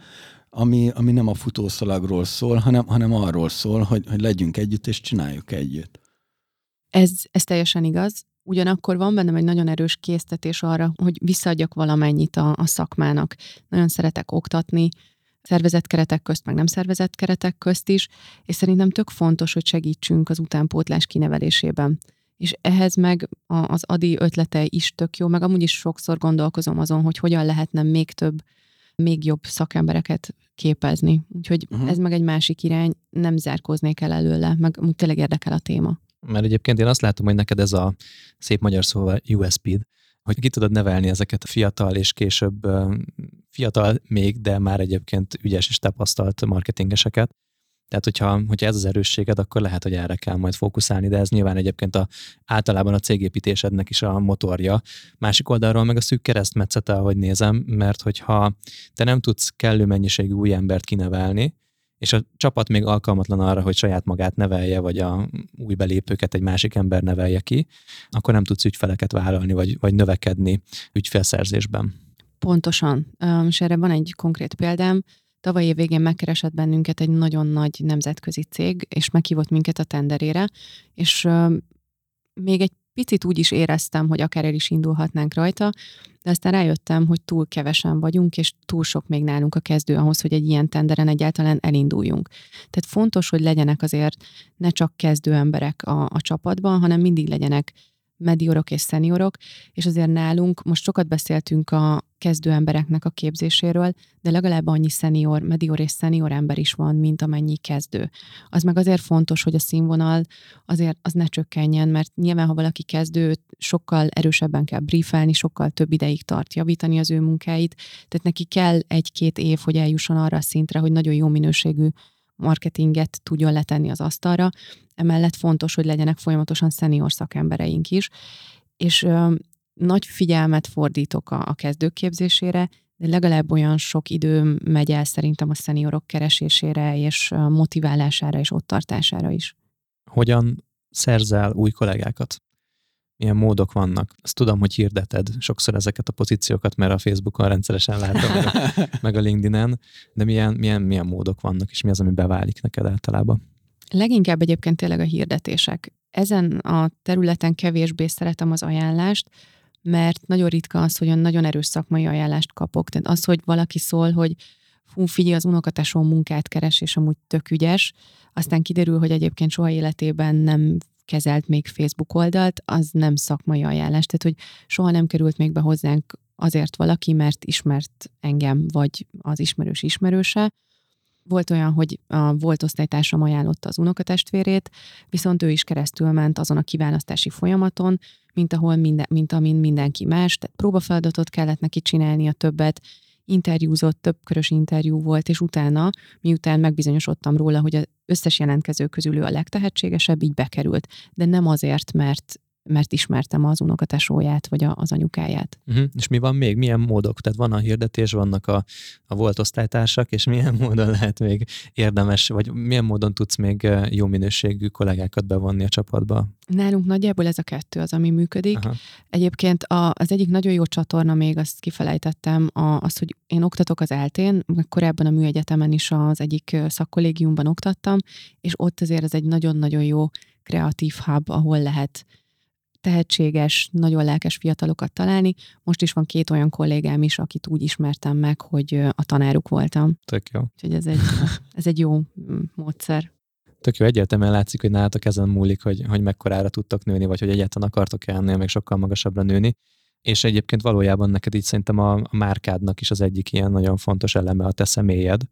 ami, ami nem a futószalagról szól, hanem, hanem arról szól, hogy, hogy legyünk együtt és csináljuk együtt. Ez, ez teljesen igaz. Ugyanakkor van bennem egy nagyon erős késztetés arra, hogy visszaadjak valamennyit a, a szakmának. Nagyon szeretek oktatni, szervezett keretek közt, meg nem szervezett keretek közt is, és szerintem tök fontos, hogy segítsünk az utánpótlás kinevelésében. És ehhez meg az Adi ötlete is tök jó, meg amúgy is sokszor gondolkozom azon, hogy hogyan lehetne még több, még jobb szakembereket képezni. Úgyhogy uh-huh. ez meg egy másik irány, nem zárkóznék el előle, meg úgy tényleg érdekel a téma. Mert egyébként én azt látom, hogy neked ez a szép magyar szóval USP-d, hogy ki tudod nevelni ezeket a fiatal és később fiatal még, de már egyébként ügyes és tapasztalt marketingeseket. Tehát, hogyha, hogyha ez az erősséged, akkor lehet, hogy erre kell majd fókuszálni, de ez nyilván egyébként a, általában a cégépítésednek is a motorja. Másik oldalról meg a szűk keresztmetszete, ahogy nézem, mert hogyha te nem tudsz kellő mennyiségű új embert kinevelni, és a csapat még alkalmatlan arra, hogy saját magát nevelje, vagy a új belépőket egy másik ember nevelje ki, akkor nem tudsz ügyfeleket vállalni, vagy, vagy növekedni ügyfélszerzésben. Pontosan. És erre van egy konkrét példám. Tavaly év végén megkeresett bennünket egy nagyon nagy nemzetközi cég, és meghívott minket a tenderére, és még egy picit úgy is éreztem, hogy akár el is indulhatnánk rajta, de aztán rájöttem, hogy túl kevesen vagyunk, és túl sok még nálunk a kezdő ahhoz, hogy egy ilyen tenderen egyáltalán elinduljunk. Tehát fontos, hogy legyenek azért ne csak kezdő emberek a, a csapatban, hanem mindig legyenek mediorok és szeniorok, és azért nálunk most sokat beszéltünk a kezdő embereknek a képzéséről, de legalább annyi szenior, medior és szenior ember is van, mint amennyi kezdő. Az meg azért fontos, hogy a színvonal azért az ne csökkenjen, mert nyilván, ha valaki kezdő, sokkal erősebben kell briefelni, sokkal több ideig tart javítani az ő munkáit, tehát neki kell egy-két év, hogy eljusson arra a szintre, hogy nagyon jó minőségű marketinget tudjon letenni az asztalra. Emellett fontos, hogy legyenek folyamatosan szenior szakembereink is, és ö, nagy figyelmet fordítok a, a kezdők képzésére, de legalább olyan sok idő megy el szerintem a szeniorok keresésére és motiválására és ott tartására is. Hogyan szerzel új kollégákat? Milyen módok vannak. Azt tudom, hogy hirdeted sokszor ezeket a pozíciókat, mert a Facebookon rendszeresen látom, meg a, meg a LinkedIn-en, de milyen, milyen, milyen módok vannak, és mi az, ami beválik neked általában? Leginkább egyébként tényleg a hirdetések. Ezen a területen kevésbé szeretem az ajánlást, mert nagyon ritka az, hogy olyan nagyon erős szakmai ajánlást kapok. Tehát az, hogy valaki szól, hogy fú, figyelj, az unokatesó munkát keres, és amúgy tök ügyes, aztán kiderül, hogy egyébként soha életében nem kezelt még Facebook oldalt, az nem szakmai ajánlás. Tehát, hogy soha nem került még be hozzánk azért valaki, mert ismert engem, vagy az ismerős ismerőse. Volt olyan, hogy a volt osztálytársam ajánlotta az unokatestvérét, viszont ő is keresztül ment azon a kiválasztási folyamaton, mint ahol minden, mint amin mindenki más, tehát próbafeladatot kellett neki csinálni a többet, interjúzott, több körös interjú volt, és utána, miután megbizonyosodtam róla, hogy az összes jelentkező közül ő a legtehetségesebb, így bekerült. De nem azért, mert mert ismertem az unokatesóját, vagy a, az anyukáját. Uh-huh. És mi van még? Milyen módok? Tehát van a hirdetés, vannak a, a volt osztálytársak, és milyen módon lehet még érdemes, vagy milyen módon tudsz még jó minőségű kollégákat bevonni a csapatba? Nálunk nagyjából ez a kettő az, ami működik. Aha. Egyébként a, az egyik nagyon jó csatorna, még azt kifelejtettem, a, az, hogy én oktatok az eltén, korábban a műegyetemen is az egyik szakkollégiumban oktattam, és ott azért ez egy nagyon-nagyon jó kreatív hub, ahol lehet tehetséges, nagyon lelkes fiatalokat találni. Most is van két olyan kollégám is, akit úgy ismertem meg, hogy a tanáruk voltam. Tök jó. Úgyhogy ez egy, ez egy jó mm, módszer. Tök jó, egyértelműen látszik, hogy nálatok ezen múlik, hogy, hogy mekkorára tudtok nőni, vagy hogy egyáltalán akartok ennél még sokkal magasabbra nőni. És egyébként valójában neked így szerintem a, a márkádnak is az egyik ilyen nagyon fontos eleme a te személyed,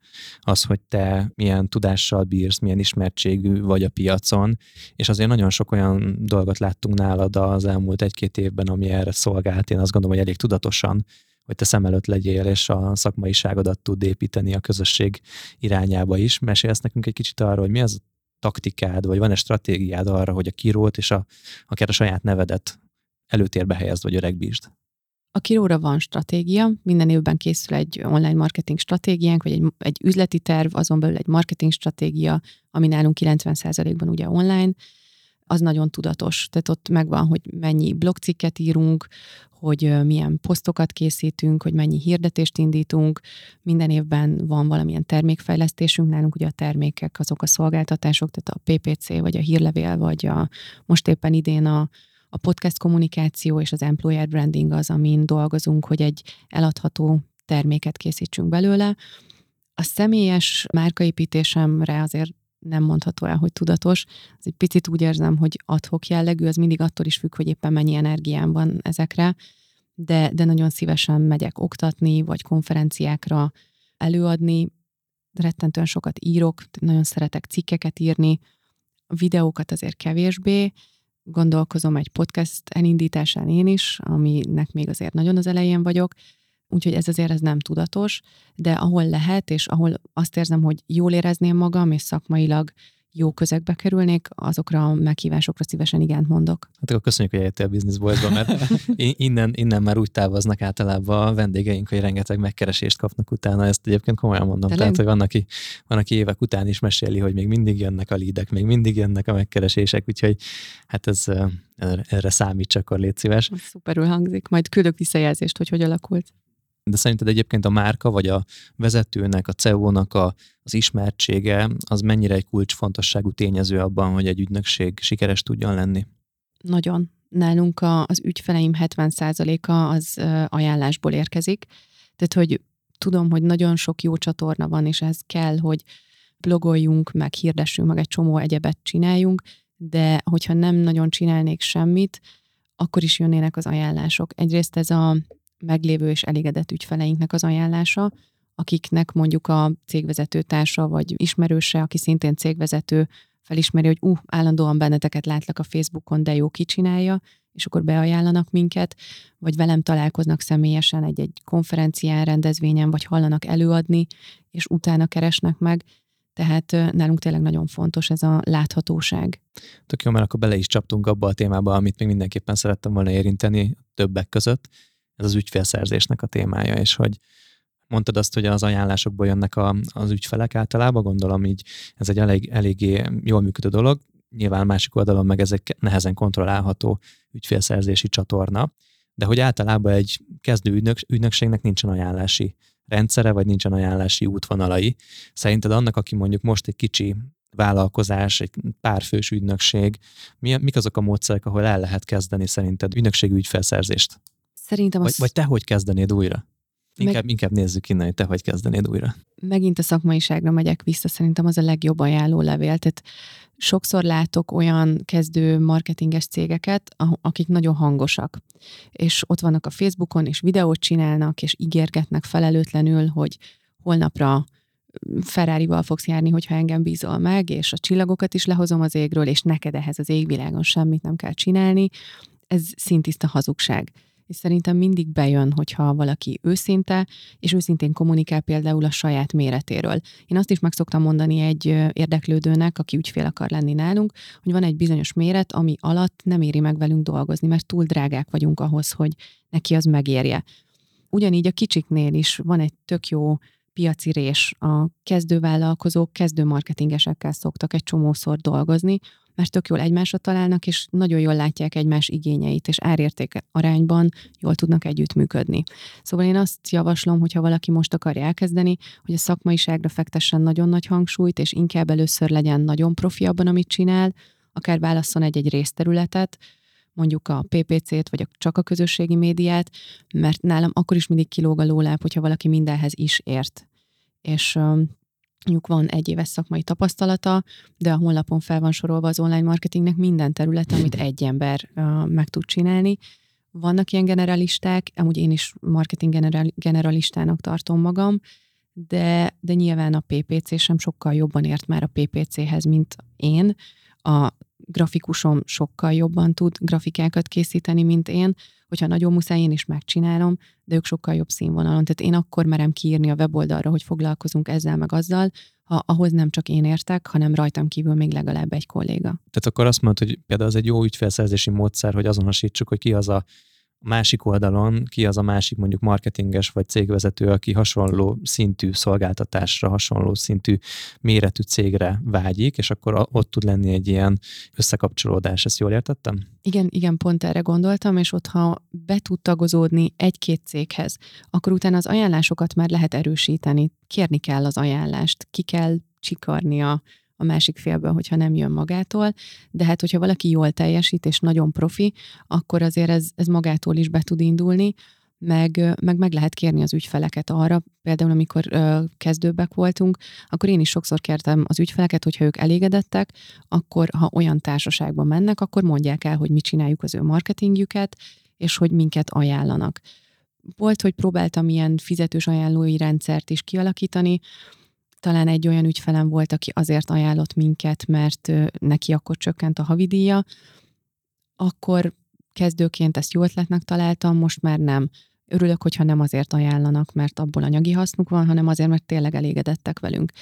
az, hogy te milyen tudással bírsz, milyen ismertségű vagy a piacon, és azért nagyon sok olyan dolgot láttunk nálad az elmúlt egy-két évben, ami erre szolgált. Én azt gondolom, hogy elég tudatosan, hogy te szem előtt legyél, és a szakmaiságodat tud építeni a közösség irányába is. Mesélsz nekünk egy kicsit arról, hogy mi az taktikád, vagy van-e stratégiád arra, hogy a kirót és a, akár a saját nevedet előtérbe helyezd, vagy öregbítsd? A kiróra van stratégia, minden évben készül egy online marketing stratégiánk, vagy egy, egy üzleti terv, azon belül egy marketing stratégia, ami nálunk 90%-ban ugye online, az nagyon tudatos. Tehát ott megvan, hogy mennyi blogcikket írunk, hogy milyen posztokat készítünk, hogy mennyi hirdetést indítunk. Minden évben van valamilyen termékfejlesztésünk, nálunk ugye a termékek azok a szolgáltatások, tehát a PPC, vagy a hírlevél, vagy a most éppen idén a a podcast kommunikáció és az employer branding az, amin dolgozunk, hogy egy eladható terméket készítsünk belőle. A személyes márkaépítésemre azért nem mondható el, hogy tudatos. Az egy picit úgy érzem, hogy adhok jellegű, az mindig attól is függ, hogy éppen mennyi energiám van ezekre, de, de nagyon szívesen megyek oktatni, vagy konferenciákra előadni. Rettentően sokat írok, nagyon szeretek cikkeket írni, videókat azért kevésbé, gondolkozom egy podcast elindításán én is, aminek még azért nagyon az elején vagyok, úgyhogy ez azért ez nem tudatos, de ahol lehet, és ahol azt érzem, hogy jól érezném magam, és szakmailag jó közegbe kerülnék, azokra a meghívásokra szívesen igent mondok. Hát akkor köszönjük, hogy eljöttél a Business Boys-ba, mert innen, innen már úgy távoznak általában a vendégeink, hogy rengeteg megkeresést kapnak utána, ezt egyébként komolyan mondom. Telen? Tehát, hogy van aki, van, aki évek után is meséli, hogy még mindig jönnek a lídek, még mindig jönnek a megkeresések, úgyhogy hát ez erre számít, csak akkor légy szíves. Szuperül hangzik, majd küldök visszajelzést, hogy hogy alakult. De szerinted egyébként a márka, vagy a vezetőnek, a CEO-nak a, az ismertsége, az mennyire egy kulcsfontosságú tényező abban, hogy egy ügynökség sikeres tudjon lenni? Nagyon. Nálunk a, az ügyfeleim 70%-a az ajánlásból érkezik. Tehát, hogy tudom, hogy nagyon sok jó csatorna van, és ez kell, hogy blogoljunk, meg hirdessünk, meg egy csomó egyebet csináljunk, de hogyha nem nagyon csinálnék semmit, akkor is jönnének az ajánlások. Egyrészt ez a meglévő és elégedett ügyfeleinknek az ajánlása, akiknek mondjuk a cégvezető társa vagy ismerőse, aki szintén cégvezető, felismeri, hogy uh, állandóan benneteket látlak a Facebookon, de jó kicsinálja, és akkor beajánlanak minket, vagy velem találkoznak személyesen egy-egy konferencián, rendezvényen, vagy hallanak előadni, és utána keresnek meg. Tehát nálunk tényleg nagyon fontos ez a láthatóság. Tök jó, mert akkor bele is csaptunk abba a témába, amit még mindenképpen szerettem volna érinteni többek között. Ez az ügyfélszerzésnek a témája, és hogy mondtad azt, hogy az ajánlásokból jönnek a, az ügyfelek általában, gondolom így ez egy elég, eléggé jól működő dolog. Nyilván másik oldalon meg ez egy nehezen kontrollálható ügyfélszerzési csatorna, de hogy általában egy kezdő ügynök, ügynökségnek nincsen ajánlási rendszere, vagy nincsen ajánlási útvonalai. Szerinted annak, aki mondjuk most egy kicsi vállalkozás, egy párfős ügynökség, mi, mik azok a módszerek, ahol el lehet kezdeni szerinted ügynökségű ügyfelszerzést? Szerintem az... Vagy, vagy te hogy kezdenéd újra? Inkább, meg... inkább nézzük innen, hogy te hogy kezdenéd újra. Megint a szakmaiságra megyek vissza, szerintem az a legjobb ajánló levél. Tehát sokszor látok olyan kezdő marketinges cégeket, akik nagyon hangosak, és ott vannak a Facebookon, és videót csinálnak, és ígérgetnek felelőtlenül, hogy holnapra Ferrari-val fogsz járni, hogyha engem bízol meg, és a csillagokat is lehozom az égről, és neked ehhez az égvilágon semmit nem kell csinálni. Ez szintiszta hazugság és szerintem mindig bejön, hogyha valaki őszinte, és őszintén kommunikál például a saját méretéről. Én azt is meg szoktam mondani egy érdeklődőnek, aki ügyfél akar lenni nálunk, hogy van egy bizonyos méret, ami alatt nem éri meg velünk dolgozni, mert túl drágák vagyunk ahhoz, hogy neki az megérje. Ugyanígy a kicsiknél is van egy tök jó piaci rés. A kezdővállalkozók kezdő marketingesekkel szoktak egy csomószor dolgozni, mert tök jól egymásra találnak, és nagyon jól látják egymás igényeit, és árérték arányban jól tudnak együttműködni. Szóval én azt javaslom, hogyha valaki most akar elkezdeni, hogy a szakmaiságra fektessen nagyon nagy hangsúlyt, és inkább először legyen nagyon profi abban, amit csinál, akár válasszon egy-egy részterületet, mondjuk a PPC-t, vagy a, csak a közösségi médiát, mert nálam akkor is mindig kilóg a lóláb, hogyha valaki mindenhez is ért. És mondjuk van egy éves szakmai tapasztalata, de a honlapon fel van sorolva az online marketingnek minden terület, amit egy ember uh, meg tud csinálni. Vannak ilyen generalisták, amúgy én is marketing general, generalistának tartom magam, de, de nyilván a PPC sem sokkal jobban ért már a PPC-hez, mint én. A grafikusom sokkal jobban tud grafikákat készíteni, mint én. Hogyha nagyon muszáj, én is megcsinálom, de ők sokkal jobb színvonalon. Tehát én akkor merem kiírni a weboldalra, hogy foglalkozunk ezzel meg azzal, ha ahhoz nem csak én értek, hanem rajtam kívül még legalább egy kolléga. Tehát akkor azt mondod, hogy például az egy jó ügyfelszerzési módszer, hogy azonosítsuk, hogy ki az a másik oldalon ki az a másik mondjuk marketinges vagy cégvezető, aki hasonló szintű szolgáltatásra, hasonló szintű méretű cégre vágyik, és akkor ott tud lenni egy ilyen összekapcsolódás. Ezt jól értettem? Igen, igen, pont erre gondoltam, és ott, ha be tud tagozódni egy-két céghez, akkor utána az ajánlásokat már lehet erősíteni. Kérni kell az ajánlást, ki kell csikarnia a másik félből, hogyha nem jön magától, de hát hogyha valaki jól teljesít és nagyon profi, akkor azért ez, ez magától is be tud indulni, meg, meg meg lehet kérni az ügyfeleket arra, például amikor ö, kezdőbbek voltunk, akkor én is sokszor kértem az ügyfeleket, hogyha ők elégedettek, akkor ha olyan társaságban mennek, akkor mondják el, hogy mi csináljuk az ő marketingjüket, és hogy minket ajánlanak. Volt, hogy próbáltam ilyen fizetős ajánlói rendszert is kialakítani, talán egy olyan ügyfelem volt, aki azért ajánlott minket, mert neki akkor csökkent a havidíja, akkor kezdőként ezt jó ötletnek találtam, most már nem. Örülök, hogyha nem azért ajánlanak, mert abból anyagi hasznuk van, hanem azért, mert tényleg elégedettek velünk.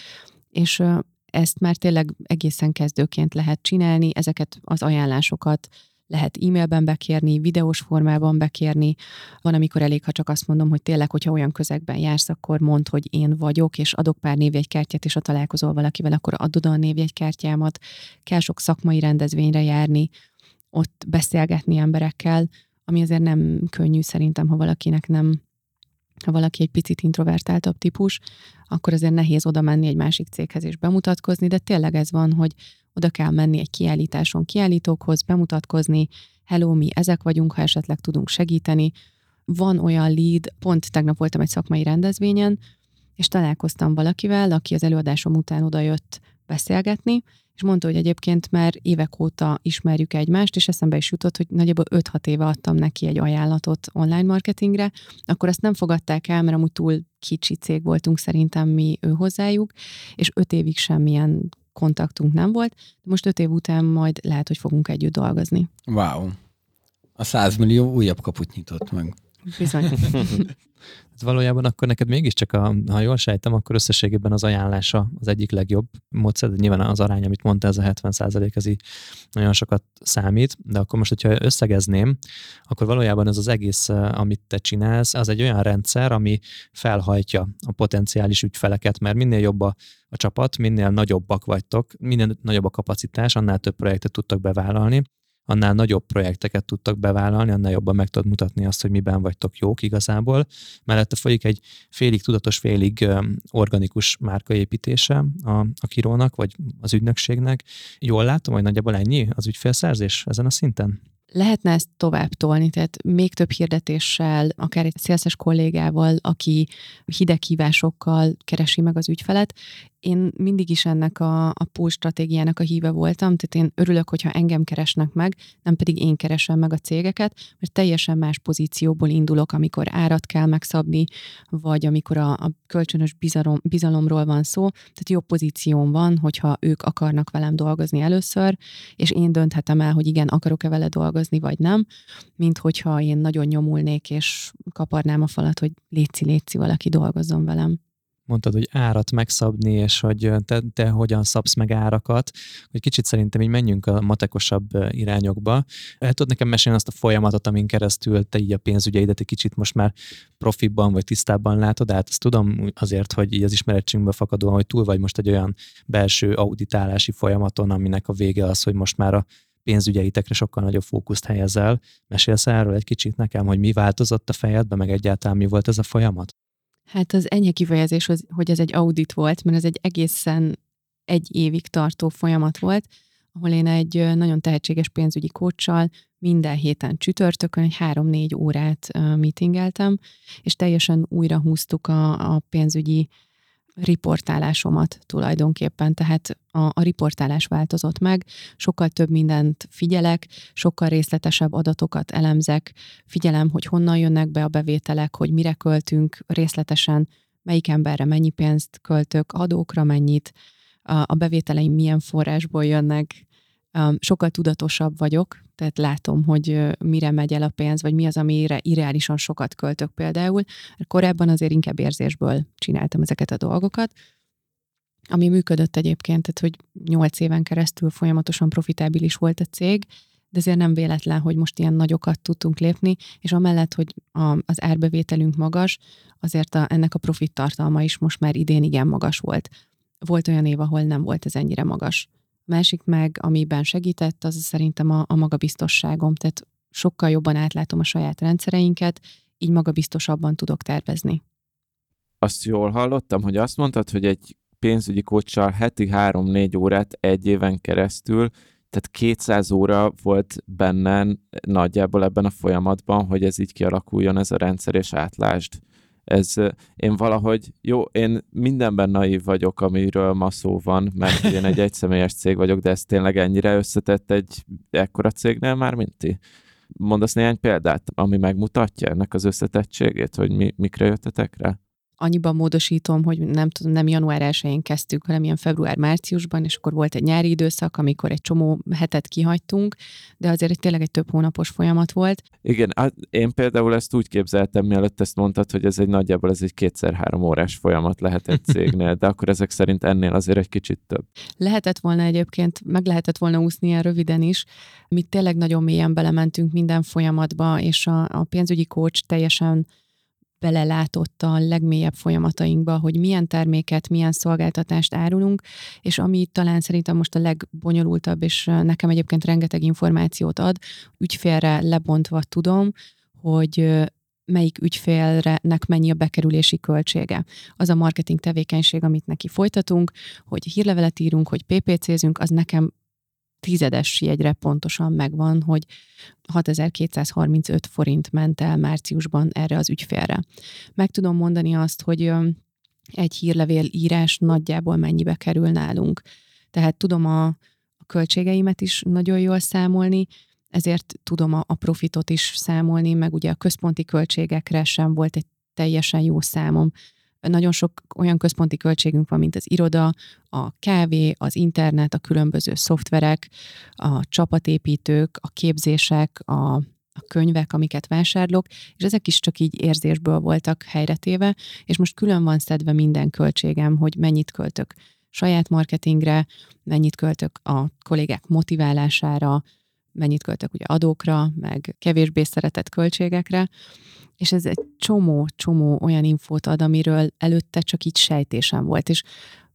És ezt már tényleg egészen kezdőként lehet csinálni, ezeket az ajánlásokat lehet e-mailben bekérni, videós formában bekérni. Van, amikor elég, ha csak azt mondom, hogy tényleg, hogyha olyan közegben jársz, akkor mondd, hogy én vagyok, és adok pár névjegykártyát, és ha találkozol valakivel, akkor adod a névjegykártyámat. Kell sok szakmai rendezvényre járni, ott beszélgetni emberekkel, ami azért nem könnyű szerintem, ha valakinek nem ha valaki egy picit introvertáltabb típus, akkor azért nehéz oda menni egy másik céghez és bemutatkozni, de tényleg ez van, hogy oda kell menni egy kiállításon kiállítókhoz, bemutatkozni, hello, mi ezek vagyunk, ha esetleg tudunk segíteni. Van olyan lead, pont tegnap voltam egy szakmai rendezvényen, és találkoztam valakivel, aki az előadásom után odajött beszélgetni, és mondta, hogy egyébként már évek óta ismerjük egymást, és eszembe is jutott, hogy nagyjából 5-6 éve adtam neki egy ajánlatot online marketingre, akkor azt nem fogadták el, mert amúgy túl kicsi cég voltunk szerintem mi ő hozzájuk, és 5 évig semmilyen kontaktunk nem volt. Most 5 év után majd lehet, hogy fogunk együtt dolgozni. Wow. A 100 millió újabb kaput nyitott meg. Bizony. Hát valójában akkor neked mégiscsak, a, ha jól sejtem, akkor összességében az ajánlása az egyik legjobb módszer, de nyilván az arány, amit mondta, ez a 70 ez így nagyon sokat számít, de akkor most, hogyha összegezném, akkor valójában ez az egész, eh, amit te csinálsz, az egy olyan rendszer, ami felhajtja a potenciális ügyfeleket, mert minél jobb a, a csapat, minél nagyobbak vagytok, minél nagyobb a kapacitás, annál több projektet tudtak bevállalni, annál nagyobb projekteket tudtak bevállalni, annál jobban meg tudod mutatni azt, hogy miben vagytok jók igazából. Mellette folyik egy félig tudatos, félig organikus márkaépítése a, a kirónak, vagy az ügynökségnek. Jól látom, hogy nagyjából ennyi az ügyfélszerzés ezen a szinten? Lehetne ezt tovább tolni, tehát még több hirdetéssel, akár egy szélszes kollégával, aki hideghívásokkal keresi meg az ügyfelet, én mindig is ennek a, a pull stratégiának a híve voltam, tehát én örülök, hogyha engem keresnek meg, nem pedig én keresem meg a cégeket, mert teljesen más pozícióból indulok, amikor árat kell megszabni, vagy amikor a, a kölcsönös bizalom, bizalomról van szó, tehát jobb pozíción van, hogyha ők akarnak velem dolgozni először, és én dönthetem el, hogy igen, akarok-e vele dolgozni, vagy nem, mint hogyha én nagyon nyomulnék, és kaparnám a falat, hogy létszi, létszi, valaki dolgozzon velem mondtad, hogy árat megszabni, és hogy te, te hogyan szabsz meg árakat, hogy kicsit szerintem így menjünk a matekosabb irányokba. El tudod nekem mesélni azt a folyamatot, amin keresztül te így a pénzügyeidet egy kicsit most már profibban vagy tisztábban látod, hát ezt tudom azért, hogy így az ismeretségünkből fakadóan, hogy túl vagy most egy olyan belső auditálási folyamaton, aminek a vége az, hogy most már a pénzügyeitekre sokkal nagyobb fókuszt helyezel. Mesélsz erről egy kicsit nekem, hogy mi változott a fejedbe, meg egyáltalán mi volt ez a folyamat? Hát az enyhe kifejezés, hogy ez egy audit volt, mert ez egy egészen egy évig tartó folyamat volt, ahol én egy nagyon tehetséges pénzügyi kócsal minden héten csütörtökön egy három-négy órát meetingeltem, és teljesen újra húztuk a, a pénzügyi riportálásomat tulajdonképpen, tehát a, a riportálás változott meg, sokkal több mindent figyelek, sokkal részletesebb adatokat elemzek, figyelem, hogy honnan jönnek be a bevételek, hogy mire költünk részletesen, melyik emberre mennyi pénzt költök, adókra mennyit, a, bevételeim milyen forrásból jönnek, sokkal tudatosabb vagyok, tehát látom, hogy mire megy el a pénz, vagy mi az, amire irreálisan sokat költök például. Korábban azért inkább érzésből csináltam ezeket a dolgokat, ami működött egyébként, tehát hogy nyolc éven keresztül folyamatosan profitábilis volt a cég, de azért nem véletlen, hogy most ilyen nagyokat tudtunk lépni, és amellett, hogy a, az árbevételünk magas, azért a, ennek a profit tartalma is most már idén igen magas volt. Volt olyan év, ahol nem volt ez ennyire magas másik meg, amiben segített, az szerintem a, a magabiztosságom, tehát sokkal jobban átlátom a saját rendszereinket, így magabiztosabban tudok tervezni. Azt jól hallottam, hogy azt mondtad, hogy egy pénzügyi kocsal heti 3-4 órát egy éven keresztül, tehát 200 óra volt benne nagyjából ebben a folyamatban, hogy ez így kialakuljon ez a rendszer, és átlásd ez én valahogy, jó, én mindenben naív vagyok, amiről ma szó van, mert én egy egyszemélyes cég vagyok, de ez tényleg ennyire összetett egy ekkora cégnél már, mint ti? Mondasz néhány példát, ami megmutatja ennek az összetettségét, hogy mi, mikre jöttetek rá? Annyiban módosítom, hogy nem tudom, nem január 1-én kezdtük, hanem ilyen február-márciusban, és akkor volt egy nyári időszak, amikor egy csomó hetet kihagytunk, de azért egy tényleg egy több hónapos folyamat volt. Igen, én például ezt úgy képzeltem, mielőtt ezt mondtad, hogy ez egy nagyjából ez egy kétszer-három órás folyamat lehet egy cégnél, de akkor ezek szerint ennél azért egy kicsit több. Lehetett volna egyébként, meg lehetett volna úszni ilyen röviden is. Mi tényleg nagyon mélyen belementünk minden folyamatba, és a, a pénzügyi coach teljesen belelátott a legmélyebb folyamatainkba, hogy milyen terméket, milyen szolgáltatást árulunk, és ami talán szerintem most a legbonyolultabb, és nekem egyébként rengeteg információt ad, ügyfélre lebontva tudom, hogy melyik ügyfélnek mennyi a bekerülési költsége. Az a marketing tevékenység, amit neki folytatunk, hogy hírlevelet írunk, hogy PPC-zünk, az nekem tizedes jegyre pontosan megvan, hogy 6235 forint ment el márciusban erre az ügyfélre. Meg tudom mondani azt, hogy egy hírlevél írás nagyjából mennyibe kerül nálunk. Tehát tudom a, a költségeimet is nagyon jól számolni, ezért tudom a, a profitot is számolni, meg ugye a központi költségekre sem volt egy teljesen jó számom. Nagyon sok olyan központi költségünk van, mint az iroda, a kávé, az internet, a különböző szoftverek, a csapatépítők, a képzések, a, a könyvek, amiket vásárlok, és ezek is csak így érzésből voltak helyretéve, és most külön van szedve minden költségem, hogy mennyit költök saját marketingre, mennyit költök a kollégák motiválására, mennyit költök ugye adókra, meg kevésbé szeretett költségekre, és ez egy csomó-csomó olyan infót ad, amiről előtte csak így sejtésem volt, és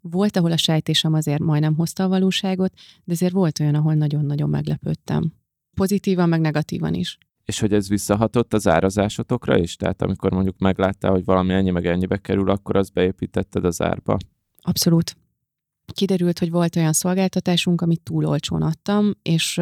volt, ahol a sejtésem azért majdnem hozta a valóságot, de azért volt olyan, ahol nagyon-nagyon meglepődtem. Pozitívan, meg negatívan is. És hogy ez visszahatott az árazásotokra is? Tehát amikor mondjuk megláttál, hogy valami ennyi meg ennyibe kerül, akkor azt beépítetted az árba? Abszolút. Kiderült, hogy volt olyan szolgáltatásunk, amit túl olcsón adtam, és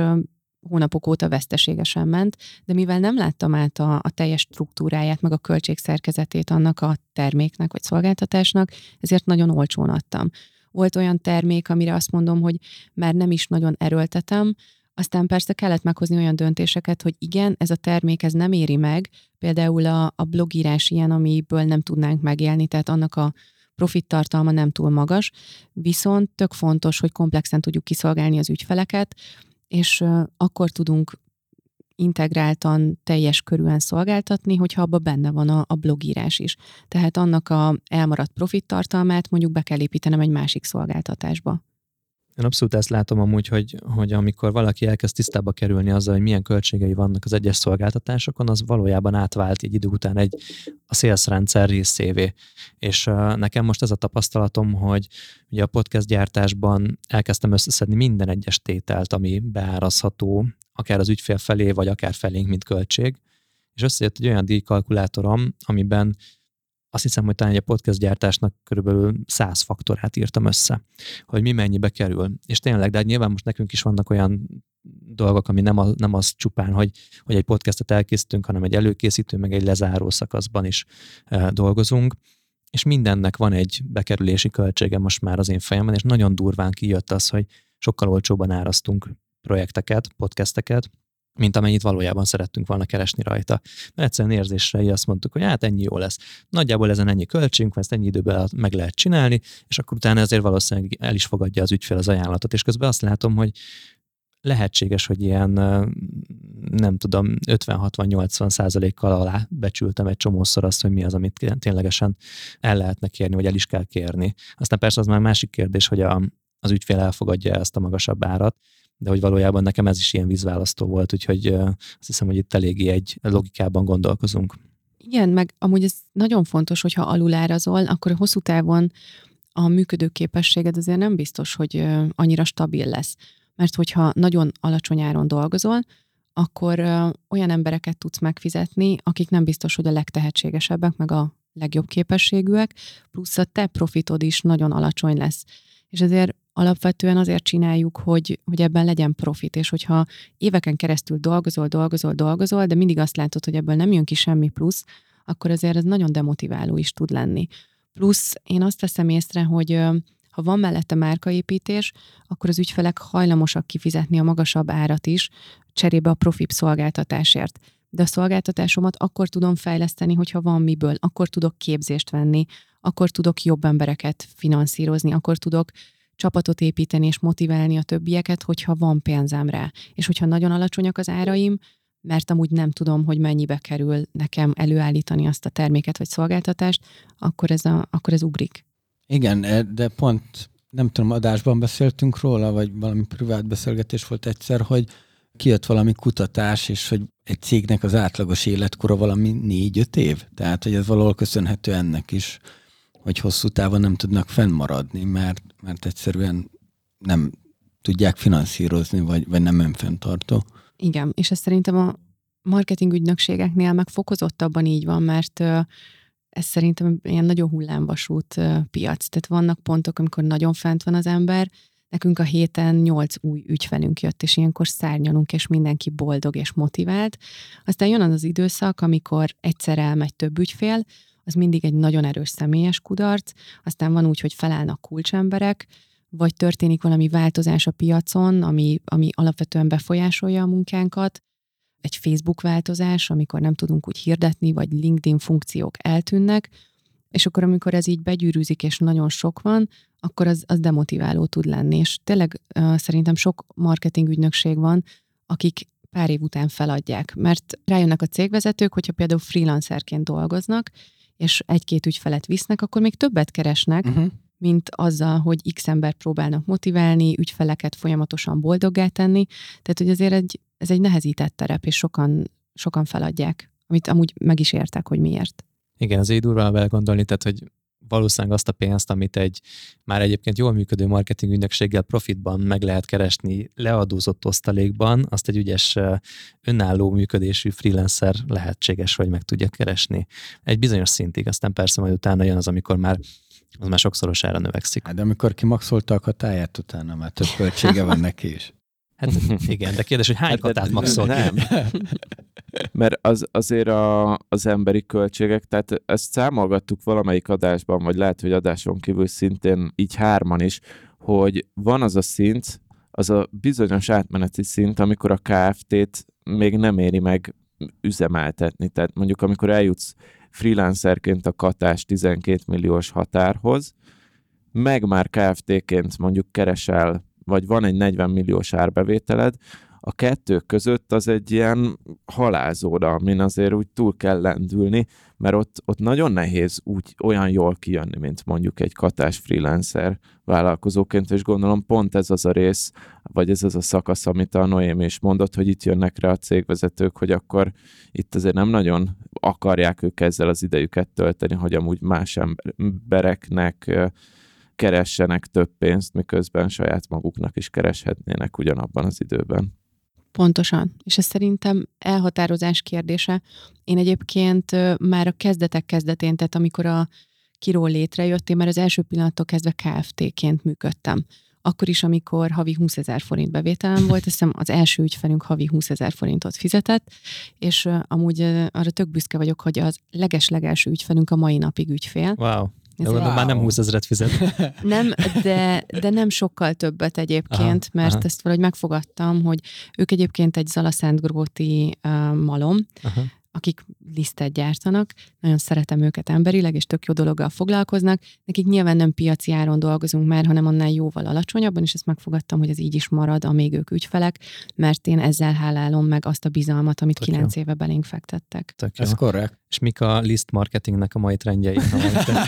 hónapok óta veszteségesen ment, de mivel nem láttam át a, a teljes struktúráját, meg a költségszerkezetét annak a terméknek vagy szolgáltatásnak, ezért nagyon olcsón adtam. Volt olyan termék, amire azt mondom, hogy már nem is nagyon erőltetem, aztán persze kellett meghozni olyan döntéseket, hogy igen, ez a termék ez nem éri meg, például a, a blogírás ilyen, amiből nem tudnánk megélni, tehát annak a profit tartalma nem túl magas, viszont tök fontos, hogy komplexen tudjuk kiszolgálni az ügyfeleket, és akkor tudunk integráltan, teljes körűen szolgáltatni, hogyha abban benne van a, a blogírás is. Tehát annak a elmaradt profit tartalmát mondjuk be kell építenem egy másik szolgáltatásba. Én abszolút ezt látom amúgy, hogy, hogy amikor valaki elkezd tisztába kerülni azzal, hogy milyen költségei vannak az egyes szolgáltatásokon, az valójában átvált egy idő után egy a sales rendszer részévé. És uh, nekem most ez a tapasztalatom, hogy ugye a podcast gyártásban elkezdtem összeszedni minden egyes tételt, ami beárazható, akár az ügyfél felé, vagy akár felénk, mint költség. És összejött egy olyan díjkalkulátorom, amiben azt hiszem, hogy talán a podcast gyártásnak körülbelül száz faktorát írtam össze, hogy mi mennyibe kerül. És tényleg, de hát nyilván most nekünk is vannak olyan dolgok, ami nem, a, nem az csupán, hogy, hogy egy podcastot elkészítünk, hanem egy előkészítő, meg egy lezáró szakaszban is e, dolgozunk, és mindennek van egy bekerülési költsége most már az én fejemben, és nagyon durván kijött az, hogy sokkal olcsóban árasztunk projekteket, podcasteket, mint amennyit valójában szerettünk volna keresni rajta. Mert egyszerűen érzésre azt mondtuk, hogy hát ennyi jó lesz. Nagyjából ezen ennyi költségünk, ezt ennyi időben meg lehet csinálni, és akkor utána ezért valószínűleg el is fogadja az ügyfél az ajánlatot. És közben azt látom, hogy lehetséges, hogy ilyen nem tudom, 50-60-80 százalékkal alá becsültem egy csomószor azt, hogy mi az, amit ténylegesen el lehetne kérni, vagy el is kell kérni. Aztán persze az már másik kérdés, hogy a, az ügyfél elfogadja ezt a magasabb árat, de hogy valójában nekem ez is ilyen vízválasztó volt, úgyhogy azt hiszem, hogy itt eléggé egy logikában gondolkozunk. Igen, meg amúgy ez nagyon fontos, hogyha alulárazol, akkor a hosszú távon a működőképességed azért nem biztos, hogy annyira stabil lesz. Mert hogyha nagyon alacsony áron dolgozol, akkor olyan embereket tudsz megfizetni, akik nem biztos, hogy a legtehetségesebbek, meg a legjobb képességűek, plusz a te profitod is nagyon alacsony lesz. És ezért alapvetően azért csináljuk, hogy, hogy ebben legyen profit, és hogyha éveken keresztül dolgozol, dolgozol, dolgozol, de mindig azt látod, hogy ebből nem jön ki semmi plusz, akkor azért ez nagyon demotiváló is tud lenni. Plusz én azt veszem észre, hogy ha van mellette márkaépítés, akkor az ügyfelek hajlamosak kifizetni a magasabb árat is, cserébe a profib szolgáltatásért. De a szolgáltatásomat akkor tudom fejleszteni, hogyha van miből, akkor tudok képzést venni, akkor tudok jobb embereket finanszírozni, akkor tudok csapatot építeni és motiválni a többieket, hogyha van pénzem rá. És hogyha nagyon alacsonyak az áraim, mert amúgy nem tudom, hogy mennyibe kerül nekem előállítani azt a terméket vagy szolgáltatást, akkor ez, a, akkor ez ugrik. Igen, e, de pont nem tudom, adásban beszéltünk róla, vagy valami privát beszélgetés volt egyszer, hogy kijött valami kutatás, és hogy egy cégnek az átlagos életkora valami négy-öt év. Tehát, hogy ez valahol köszönhető ennek is hogy hosszú távon nem tudnak fennmaradni, mert, mert egyszerűen nem tudják finanszírozni, vagy, vagy nem önfenntartó. Igen, és ez szerintem a, marketing ügynökségeknél meg fokozottabban így van, mert ez szerintem ilyen nagyon hullámvasút piac. Tehát vannak pontok, amikor nagyon fent van az ember, Nekünk a héten nyolc új ügyfelünk jött, és ilyenkor szárnyalunk, és mindenki boldog és motivált. Aztán jön az az időszak, amikor egyszer elmegy több ügyfél, az mindig egy nagyon erős személyes kudarc, aztán van úgy, hogy felállnak kulcsemberek, vagy történik valami változás a piacon, ami, ami alapvetően befolyásolja a munkánkat, egy Facebook változás, amikor nem tudunk úgy hirdetni, vagy LinkedIn funkciók eltűnnek, és akkor, amikor ez így begyűrűzik, és nagyon sok van, akkor az, az demotiváló tud lenni. És tényleg uh, szerintem sok marketing ügynökség van, akik pár év után feladják, mert rájönnek a cégvezetők, hogyha például freelancerként dolgoznak, és egy-két ügyfelet visznek, akkor még többet keresnek, uh-huh. mint azzal, hogy x ember próbálnak motiválni, ügyfeleket folyamatosan boldoggá tenni. Tehát, hogy azért egy, ez egy nehezített terep, és sokan, sokan feladják, amit amúgy meg is értek, hogy miért. Igen, az így durva vele gondolni, tehát hogy valószínűleg azt a pénzt, amit egy már egyébként jól működő marketing ügynökséggel profitban meg lehet keresni leadózott osztalékban, azt egy ügyes önálló működésű freelancer lehetséges, hogy meg tudja keresni. Egy bizonyos szintig, aztán persze majd utána jön az, amikor már az már sokszorosára növekszik. Hát de amikor kimaxolta a katáját, utána már több költsége van neki is. Hát igen, de kérdés, hogy hány hát, katát maxol Nem. Mert az, azért a, az emberi költségek, tehát ezt számolgattuk valamelyik adásban, vagy lehet, hogy adáson kívül szintén így hárman is, hogy van az a szint, az a bizonyos átmeneti szint, amikor a KFT-t még nem éri meg üzemeltetni. Tehát mondjuk amikor eljutsz freelancerként a katás 12 milliós határhoz, meg már KFT-ként mondjuk keresel vagy van egy 40 milliós árbevételed, a kettő között az egy ilyen halázóra, amin azért úgy túl kell lendülni, mert ott, ott nagyon nehéz úgy olyan jól kijönni, mint mondjuk egy katás freelancer vállalkozóként, és gondolom pont ez az a rész, vagy ez az a szakasz, amit a Noémi is mondott, hogy itt jönnek rá a cégvezetők, hogy akkor itt azért nem nagyon akarják ők ezzel az idejüket tölteni, hogy amúgy más embereknek keressenek több pénzt, miközben saját maguknak is kereshetnének ugyanabban az időben. Pontosan. És ez szerintem elhatározás kérdése. Én egyébként már a kezdetek kezdetén, tehát amikor a kiról létrejött, én már az első pillanattól kezdve KFT-ként működtem. Akkor is, amikor havi 20 ezer forint bevételem volt, azt hiszem az első ügyfelünk havi 20 ezer forintot fizetett, és amúgy arra tök büszke vagyok, hogy az leges-legelső ügyfelünk a mai napig ügyfél. Wow. Ez wow. Már nem 20 ezeret fizet. Nem, de, de nem sokkal többet egyébként, aha, mert aha. ezt valahogy megfogadtam, hogy ők egyébként egy Zalaszentgróti uh, malom, aha akik lisztet gyártanak, nagyon szeretem őket emberileg, és tök jó dologgal foglalkoznak. Nekik nyilván nem piaci áron dolgozunk már, hanem annál jóval alacsonyabban, és ezt megfogadtam, hogy ez így is marad, amíg ők ügyfelek, mert én ezzel hálálom meg azt a bizalmat, amit kilenc éve belénk fektettek. Tök jó. Ez korrekt. És mik a list marketingnek a mai trendjei?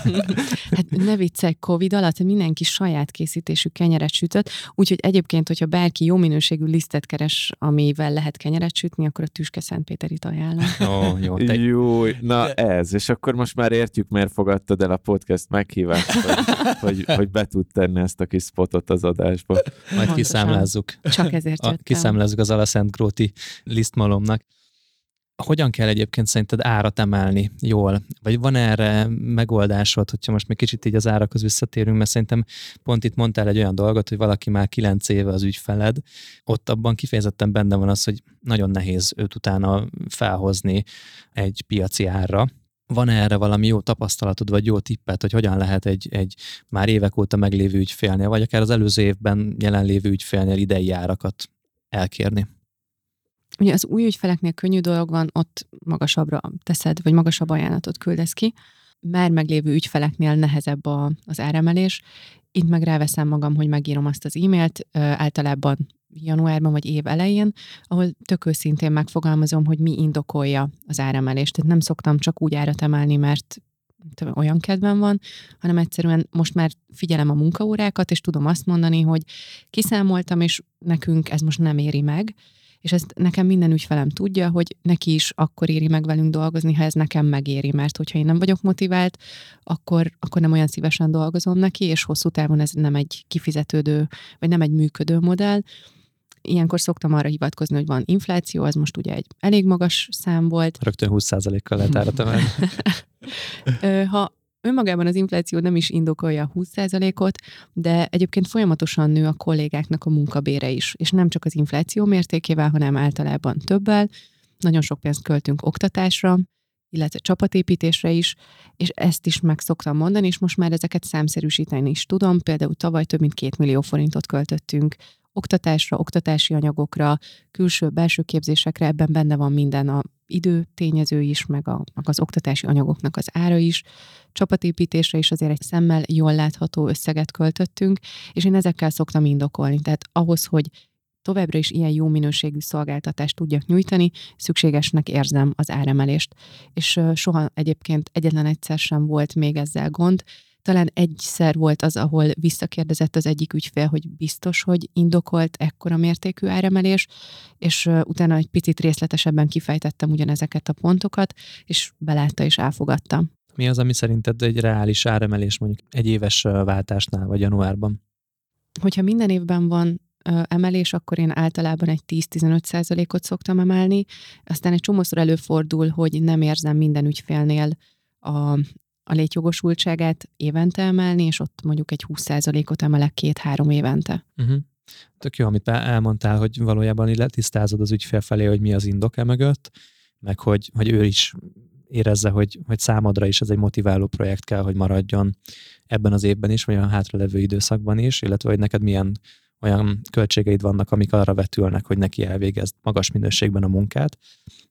hát ne viccelj, Covid alatt mindenki saját készítésű kenyeret sütött, úgyhogy egyébként, hogyha bárki jó minőségű lisztet keres, amivel lehet kenyeret sütni, akkor a Tüske Szentpéterit ajánlom. Jó, te... jó, na ez, és akkor most már értjük, miért fogadtad el a podcast meghívást, hogy, hogy, hogy be tud tenni ezt a kis spotot az adásba. Majd Pontosan. kiszámlázzuk. Csak ezért jöttem. Kiszámlázzuk az Alaszent Gróti lisztmalomnak hogyan kell egyébként szerinted árat emelni jól? Vagy van erre megoldásod, hogyha most még kicsit így az árakhoz visszatérünk, mert szerintem pont itt mondtál egy olyan dolgot, hogy valaki már kilenc éve az ügyfeled, ott abban kifejezetten benne van az, hogy nagyon nehéz őt utána felhozni egy piaci árra. Van -e erre valami jó tapasztalatod, vagy jó tippet, hogy hogyan lehet egy, egy már évek óta meglévő ügyfélnél, vagy akár az előző évben jelenlévő ügyfélnél idei árakat elkérni? Ugye az új ügyfeleknél könnyű dolog van, ott magasabbra teszed, vagy magasabb ajánlatot küldesz ki. Már meglévő ügyfeleknél nehezebb a, az áremelés. Itt meg ráveszem magam, hogy megírom azt az e-mailt, általában januárban vagy év elején, ahol tök őszintén megfogalmazom, hogy mi indokolja az áremelést. Tehát nem szoktam csak úgy árat emelni, mert olyan kedvem van, hanem egyszerűen most már figyelem a munkaórákat, és tudom azt mondani, hogy kiszámoltam, és nekünk ez most nem éri meg, és ezt nekem minden ügyfelem tudja, hogy neki is akkor éri meg velünk dolgozni, ha ez nekem megéri, mert hogyha én nem vagyok motivált, akkor, akkor nem olyan szívesen dolgozom neki, és hosszú távon ez nem egy kifizetődő, vagy nem egy működő modell. ilyenkor szoktam arra hivatkozni, hogy van infláció, az most ugye egy elég magas szám volt. Rögtön 20%-kal lehet árat ha önmagában az infláció nem is indokolja a 20%-ot, de egyébként folyamatosan nő a kollégáknak a munkabére is, és nem csak az infláció mértékével, hanem általában többel. Nagyon sok pénzt költünk oktatásra, illetve csapatépítésre is, és ezt is meg szoktam mondani, és most már ezeket számszerűsíteni is tudom. Például tavaly több mint két millió forintot költöttünk oktatásra, oktatási anyagokra, külső-belső képzésekre, ebben benne van minden a idő tényező is, meg, a, az oktatási anyagoknak az ára is. Csapatépítésre is azért egy szemmel jól látható összeget költöttünk, és én ezekkel szoktam indokolni. Tehát ahhoz, hogy továbbra is ilyen jó minőségű szolgáltatást tudjak nyújtani, szükségesnek érzem az áremelést. És soha egyébként egyetlen egyszer sem volt még ezzel gond. Talán egyszer volt az, ahol visszakérdezett az egyik ügyfél, hogy biztos, hogy indokolt ekkora mértékű áremelés, és utána egy picit részletesebben kifejtettem ugyanezeket a pontokat, és belátta és elfogadta. Mi az, ami szerinted egy reális áremelés mondjuk egy éves váltásnál, vagy januárban? Hogyha minden évben van emelés, akkor én általában egy 10-15 százalékot szoktam emelni. Aztán egy csomószor előfordul, hogy nem érzem minden ügyfélnél a, a létjogosultságát évente emelni, és ott mondjuk egy 20 százalékot emelek két-három évente. Uh-huh. Tök jó, amit elmondtál, hogy valójában letisztázod az ügyfél felé, hogy mi az indok e mögött, meg hogy, hogy ő is érezze, hogy, hogy számodra is ez egy motiváló projekt kell, hogy maradjon ebben az évben is, vagy a hátralevő időszakban is, illetve hogy neked milyen olyan költségeid vannak, amik arra vetülnek, hogy neki elvégezd magas minőségben a munkát.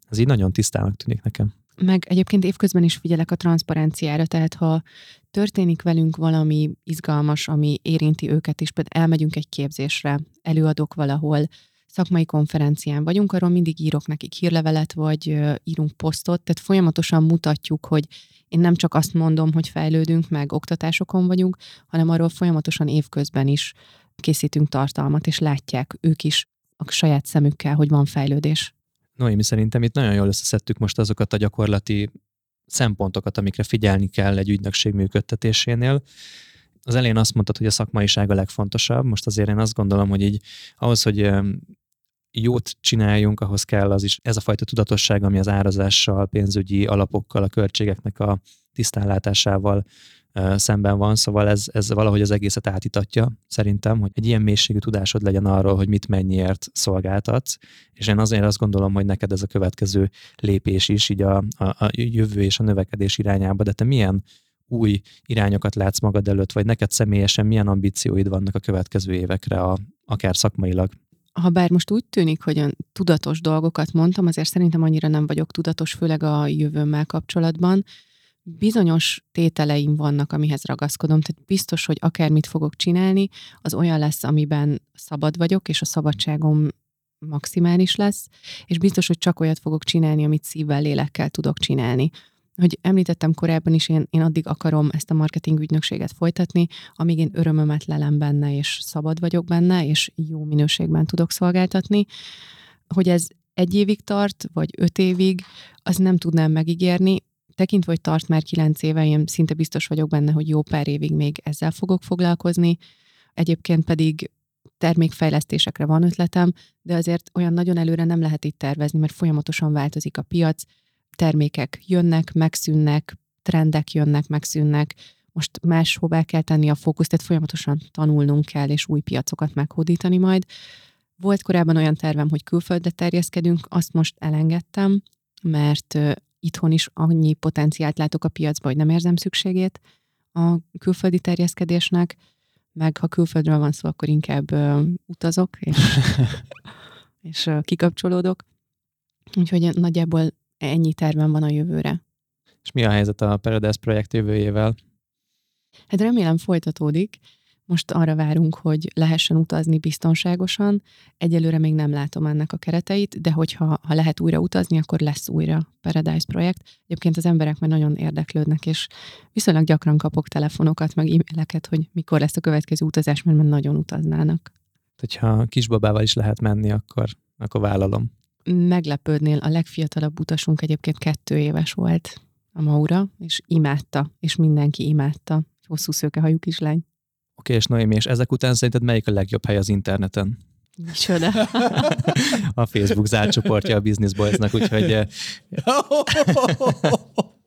Ez így nagyon tisztának tűnik nekem. Meg egyébként évközben is figyelek a transzparenciára, tehát ha történik velünk valami izgalmas, ami érinti őket is, például elmegyünk egy képzésre, előadok valahol, szakmai konferencián vagyunk, arról mindig írok nekik hírlevelet, vagy írunk posztot, tehát folyamatosan mutatjuk, hogy én nem csak azt mondom, hogy fejlődünk, meg oktatásokon vagyunk, hanem arról folyamatosan évközben is készítünk tartalmat, és látják ők is a saját szemükkel, hogy van fejlődés. Noémi, szerintem itt nagyon jól összeszedtük most azokat a gyakorlati szempontokat, amikre figyelni kell egy ügynökség működtetésénél. Az elején azt mondtad, hogy a szakmaiság a legfontosabb. Most azért én azt gondolom, hogy így ahhoz, hogy jót csináljunk, ahhoz kell az is ez a fajta tudatosság, ami az árazással, pénzügyi alapokkal, a költségeknek a tisztánlátásával szemben van, szóval ez, ez valahogy az egészet átitatja szerintem, hogy egy ilyen mélységű tudásod legyen arról, hogy mit mennyiért szolgáltatsz, és én azért azt gondolom, hogy neked ez a következő lépés is, így a, a, a jövő és a növekedés irányába, de te milyen új irányokat látsz magad előtt, vagy neked személyesen milyen ambícióid vannak a következő évekre, a, akár szakmailag? ha bár most úgy tűnik, hogy olyan tudatos dolgokat mondtam, azért szerintem annyira nem vagyok tudatos, főleg a jövőmmel kapcsolatban bizonyos tételeim vannak, amihez ragaszkodom, tehát biztos, hogy akármit fogok csinálni, az olyan lesz, amiben szabad vagyok, és a szabadságom maximális lesz, és biztos, hogy csak olyat fogok csinálni, amit szívvel, lélekkel tudok csinálni. Hogy említettem korábban is, én, én addig akarom ezt a marketing ügynökséget folytatni, amíg én örömömet lelem benne, és szabad vagyok benne, és jó minőségben tudok szolgáltatni. Hogy ez egy évig tart, vagy öt évig, az nem tudnám megígérni, tekintve, hogy tart már kilenc éve, én szinte biztos vagyok benne, hogy jó pár évig még ezzel fogok foglalkozni. Egyébként pedig termékfejlesztésekre van ötletem, de azért olyan nagyon előre nem lehet itt tervezni, mert folyamatosan változik a piac, termékek jönnek, megszűnnek, trendek jönnek, megszűnnek, most máshová kell tenni a fókuszt, tehát folyamatosan tanulnunk kell, és új piacokat meghódítani majd. Volt korábban olyan tervem, hogy külföldre terjeszkedünk, azt most elengedtem, mert itthon is annyi potenciált látok a piacba, hogy nem érzem szükségét a külföldi terjeszkedésnek, meg ha külföldről van szó, akkor inkább ö, utazok, és, és ö, kikapcsolódok. Úgyhogy nagyjából ennyi tervem van a jövőre. És mi a helyzet a Paradise projekt jövőjével? Hát remélem folytatódik. Most arra várunk, hogy lehessen utazni biztonságosan. Egyelőre még nem látom ennek a kereteit, de hogyha ha lehet újra utazni, akkor lesz újra Paradise projekt. Egyébként az emberek már nagyon érdeklődnek, és viszonylag gyakran kapok telefonokat, meg e-maileket, hogy mikor lesz a következő utazás, mert már nagyon utaznának. Hogyha kisbabával is lehet menni, akkor, akkor vállalom. Meglepődnél, a legfiatalabb utasunk egyébként kettő éves volt, a Maura, és imádta, és mindenki imádta. Hosszú szőkehajú kislány. Oké, és Noémi, és ezek után szerinted melyik a legjobb hely az interneten? Micsoda. a Facebook zárt csoportja a Business Boysnak, úgyhogy eh,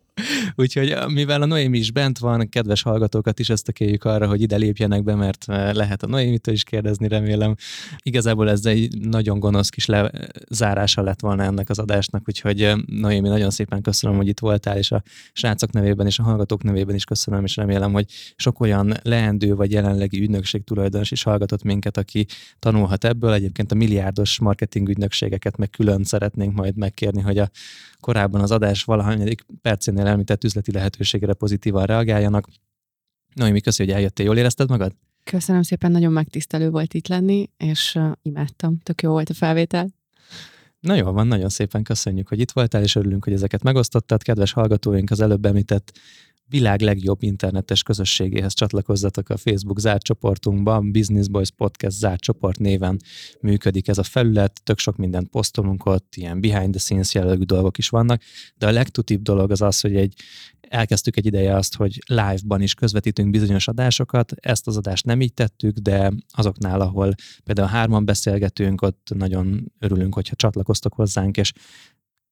Úgyhogy mivel a Noémi is bent van, kedves hallgatókat is ösztökéljük arra, hogy ide lépjenek be, mert lehet a Noémitől is kérdezni, remélem. Igazából ez egy nagyon gonosz kis lezárása lett volna ennek az adásnak, úgyhogy Noémi, nagyon szépen köszönöm, hogy itt voltál, és a srácok nevében és a hallgatók nevében is köszönöm, és remélem, hogy sok olyan leendő vagy jelenlegi ügynökség tulajdonos is hallgatott minket, aki tanulhat ebből. Egyébként a milliárdos marketing ügynökségeket meg külön szeretnénk majd megkérni, hogy a korábban az adás valahanyadik percénél említett üzleti lehetőségre pozitívan reagáljanak. Noémi, köszi, hogy eljöttél. Jól érezted magad? Köszönöm szépen, nagyon megtisztelő volt itt lenni, és uh, imádtam. Tök jó volt a felvétel. Na jó van, nagyon szépen köszönjük, hogy itt voltál, és örülünk, hogy ezeket megosztottad. Kedves hallgatóink, az előbb említett világ legjobb internetes közösségéhez csatlakozzatok a Facebook zárt csoportunkban, Business Boys Podcast zárt csoport néven működik ez a felület, tök sok mindent posztolunk ott, ilyen behind the scenes jellegű dolgok is vannak, de a legtutibb dolog az az, hogy egy elkezdtük egy ideje azt, hogy live-ban is közvetítünk bizonyos adásokat. Ezt az adást nem így tettük, de azoknál, ahol például hárman beszélgetünk, ott nagyon örülünk, hogyha csatlakoztok hozzánk, és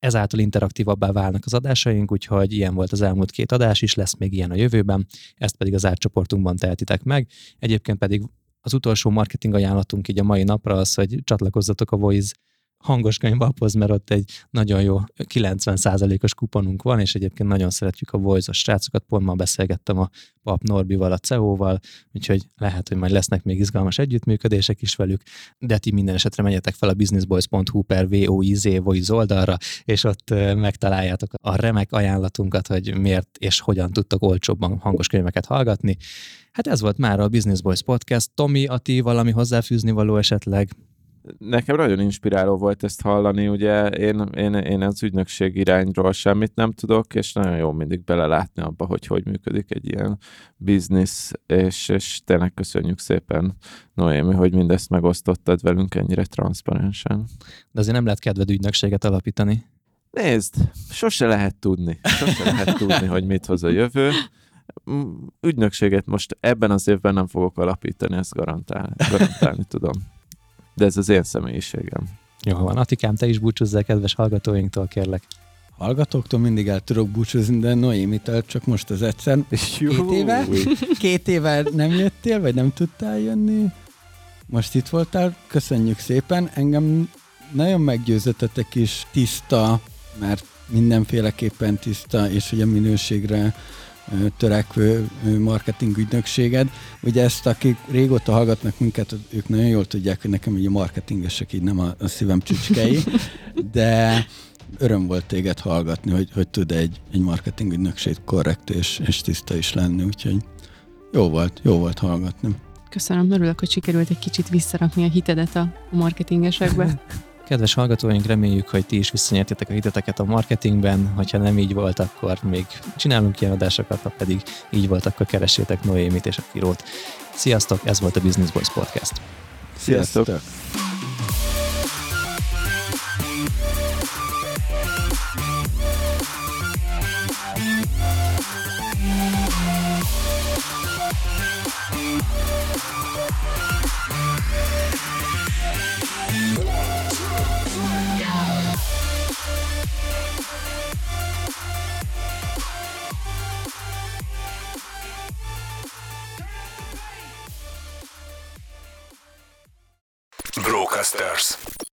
ezáltal interaktívabbá válnak az adásaink, úgyhogy ilyen volt az elmúlt két adás is, lesz még ilyen a jövőben, ezt pedig az átcsoportunkban tehetitek meg. Egyébként pedig az utolsó marketing ajánlatunk így a mai napra az, hogy csatlakozzatok a Voice hangos könyvaphoz, mert ott egy nagyon jó 90%-os kuponunk van, és egyébként nagyon szeretjük a voice srácokat, pont ma beszélgettem a Pap Norbival, a CEO-val, úgyhogy lehet, hogy majd lesznek még izgalmas együttműködések is velük, de ti minden esetre menjetek fel a businessboys.hu per VOIZ Voice oldalra, és ott megtaláljátok a remek ajánlatunkat, hogy miért és hogyan tudtok olcsóbban hangos könyveket hallgatni. Hát ez volt már a Business Boys Podcast. Tomi, a ti valami hozzáfűzni való esetleg? Nekem nagyon inspiráló volt ezt hallani, ugye én, én, én az ügynökség irányról semmit nem tudok, és nagyon jó mindig belelátni abba, hogy hogy működik egy ilyen biznisz, és, és tényleg köszönjük szépen, Noémi, hogy mindezt megosztottad velünk ennyire transzparensen. De azért nem lehet kedved ügynökséget alapítani. Nézd, sose lehet tudni. Sose lehet tudni, hogy mit hoz a jövő ügynökséget most ebben az évben nem fogok alapítani, ezt garantálni, garantálni tudom de ez az én személyiségem. Jó van. Atikám, te is búcsúzzál kedves hallgatóinktól, kérlek. Hallgatóktól mindig el tudok búcsúzni, de Noémitől csak most az egyszer. Két éve, két éve nem jöttél, vagy nem tudtál jönni. Most itt voltál, köszönjük szépen. Engem nagyon meggyőzöttetek is tiszta, mert mindenféleképpen tiszta, és ugye minőségre törekvő marketing ügynökséged. Ugye ezt, akik régóta hallgatnak minket, ők nagyon jól tudják, hogy nekem ugye marketingesek így nem a, a szívem csücskei, de öröm volt téged hallgatni, hogy, hogy tud egy, egy marketing ügynökség korrekt és, és tiszta is lenni, úgyhogy jó volt, jó volt hallgatni. Köszönöm, örülök, hogy sikerült egy kicsit visszarakni a hitedet a marketingesekbe. Kedves hallgatóink, reméljük, hogy ti is visszanyertétek a hiteteket a marketingben, hogyha nem így volt, akkor még csinálunk ilyen adásokat, ha pedig így volt, akkor keressétek Noémit és a Kirót. Sziasztok, ez volt a Business Boys Podcast. Sziasztok! Sziasztok. Brocasters.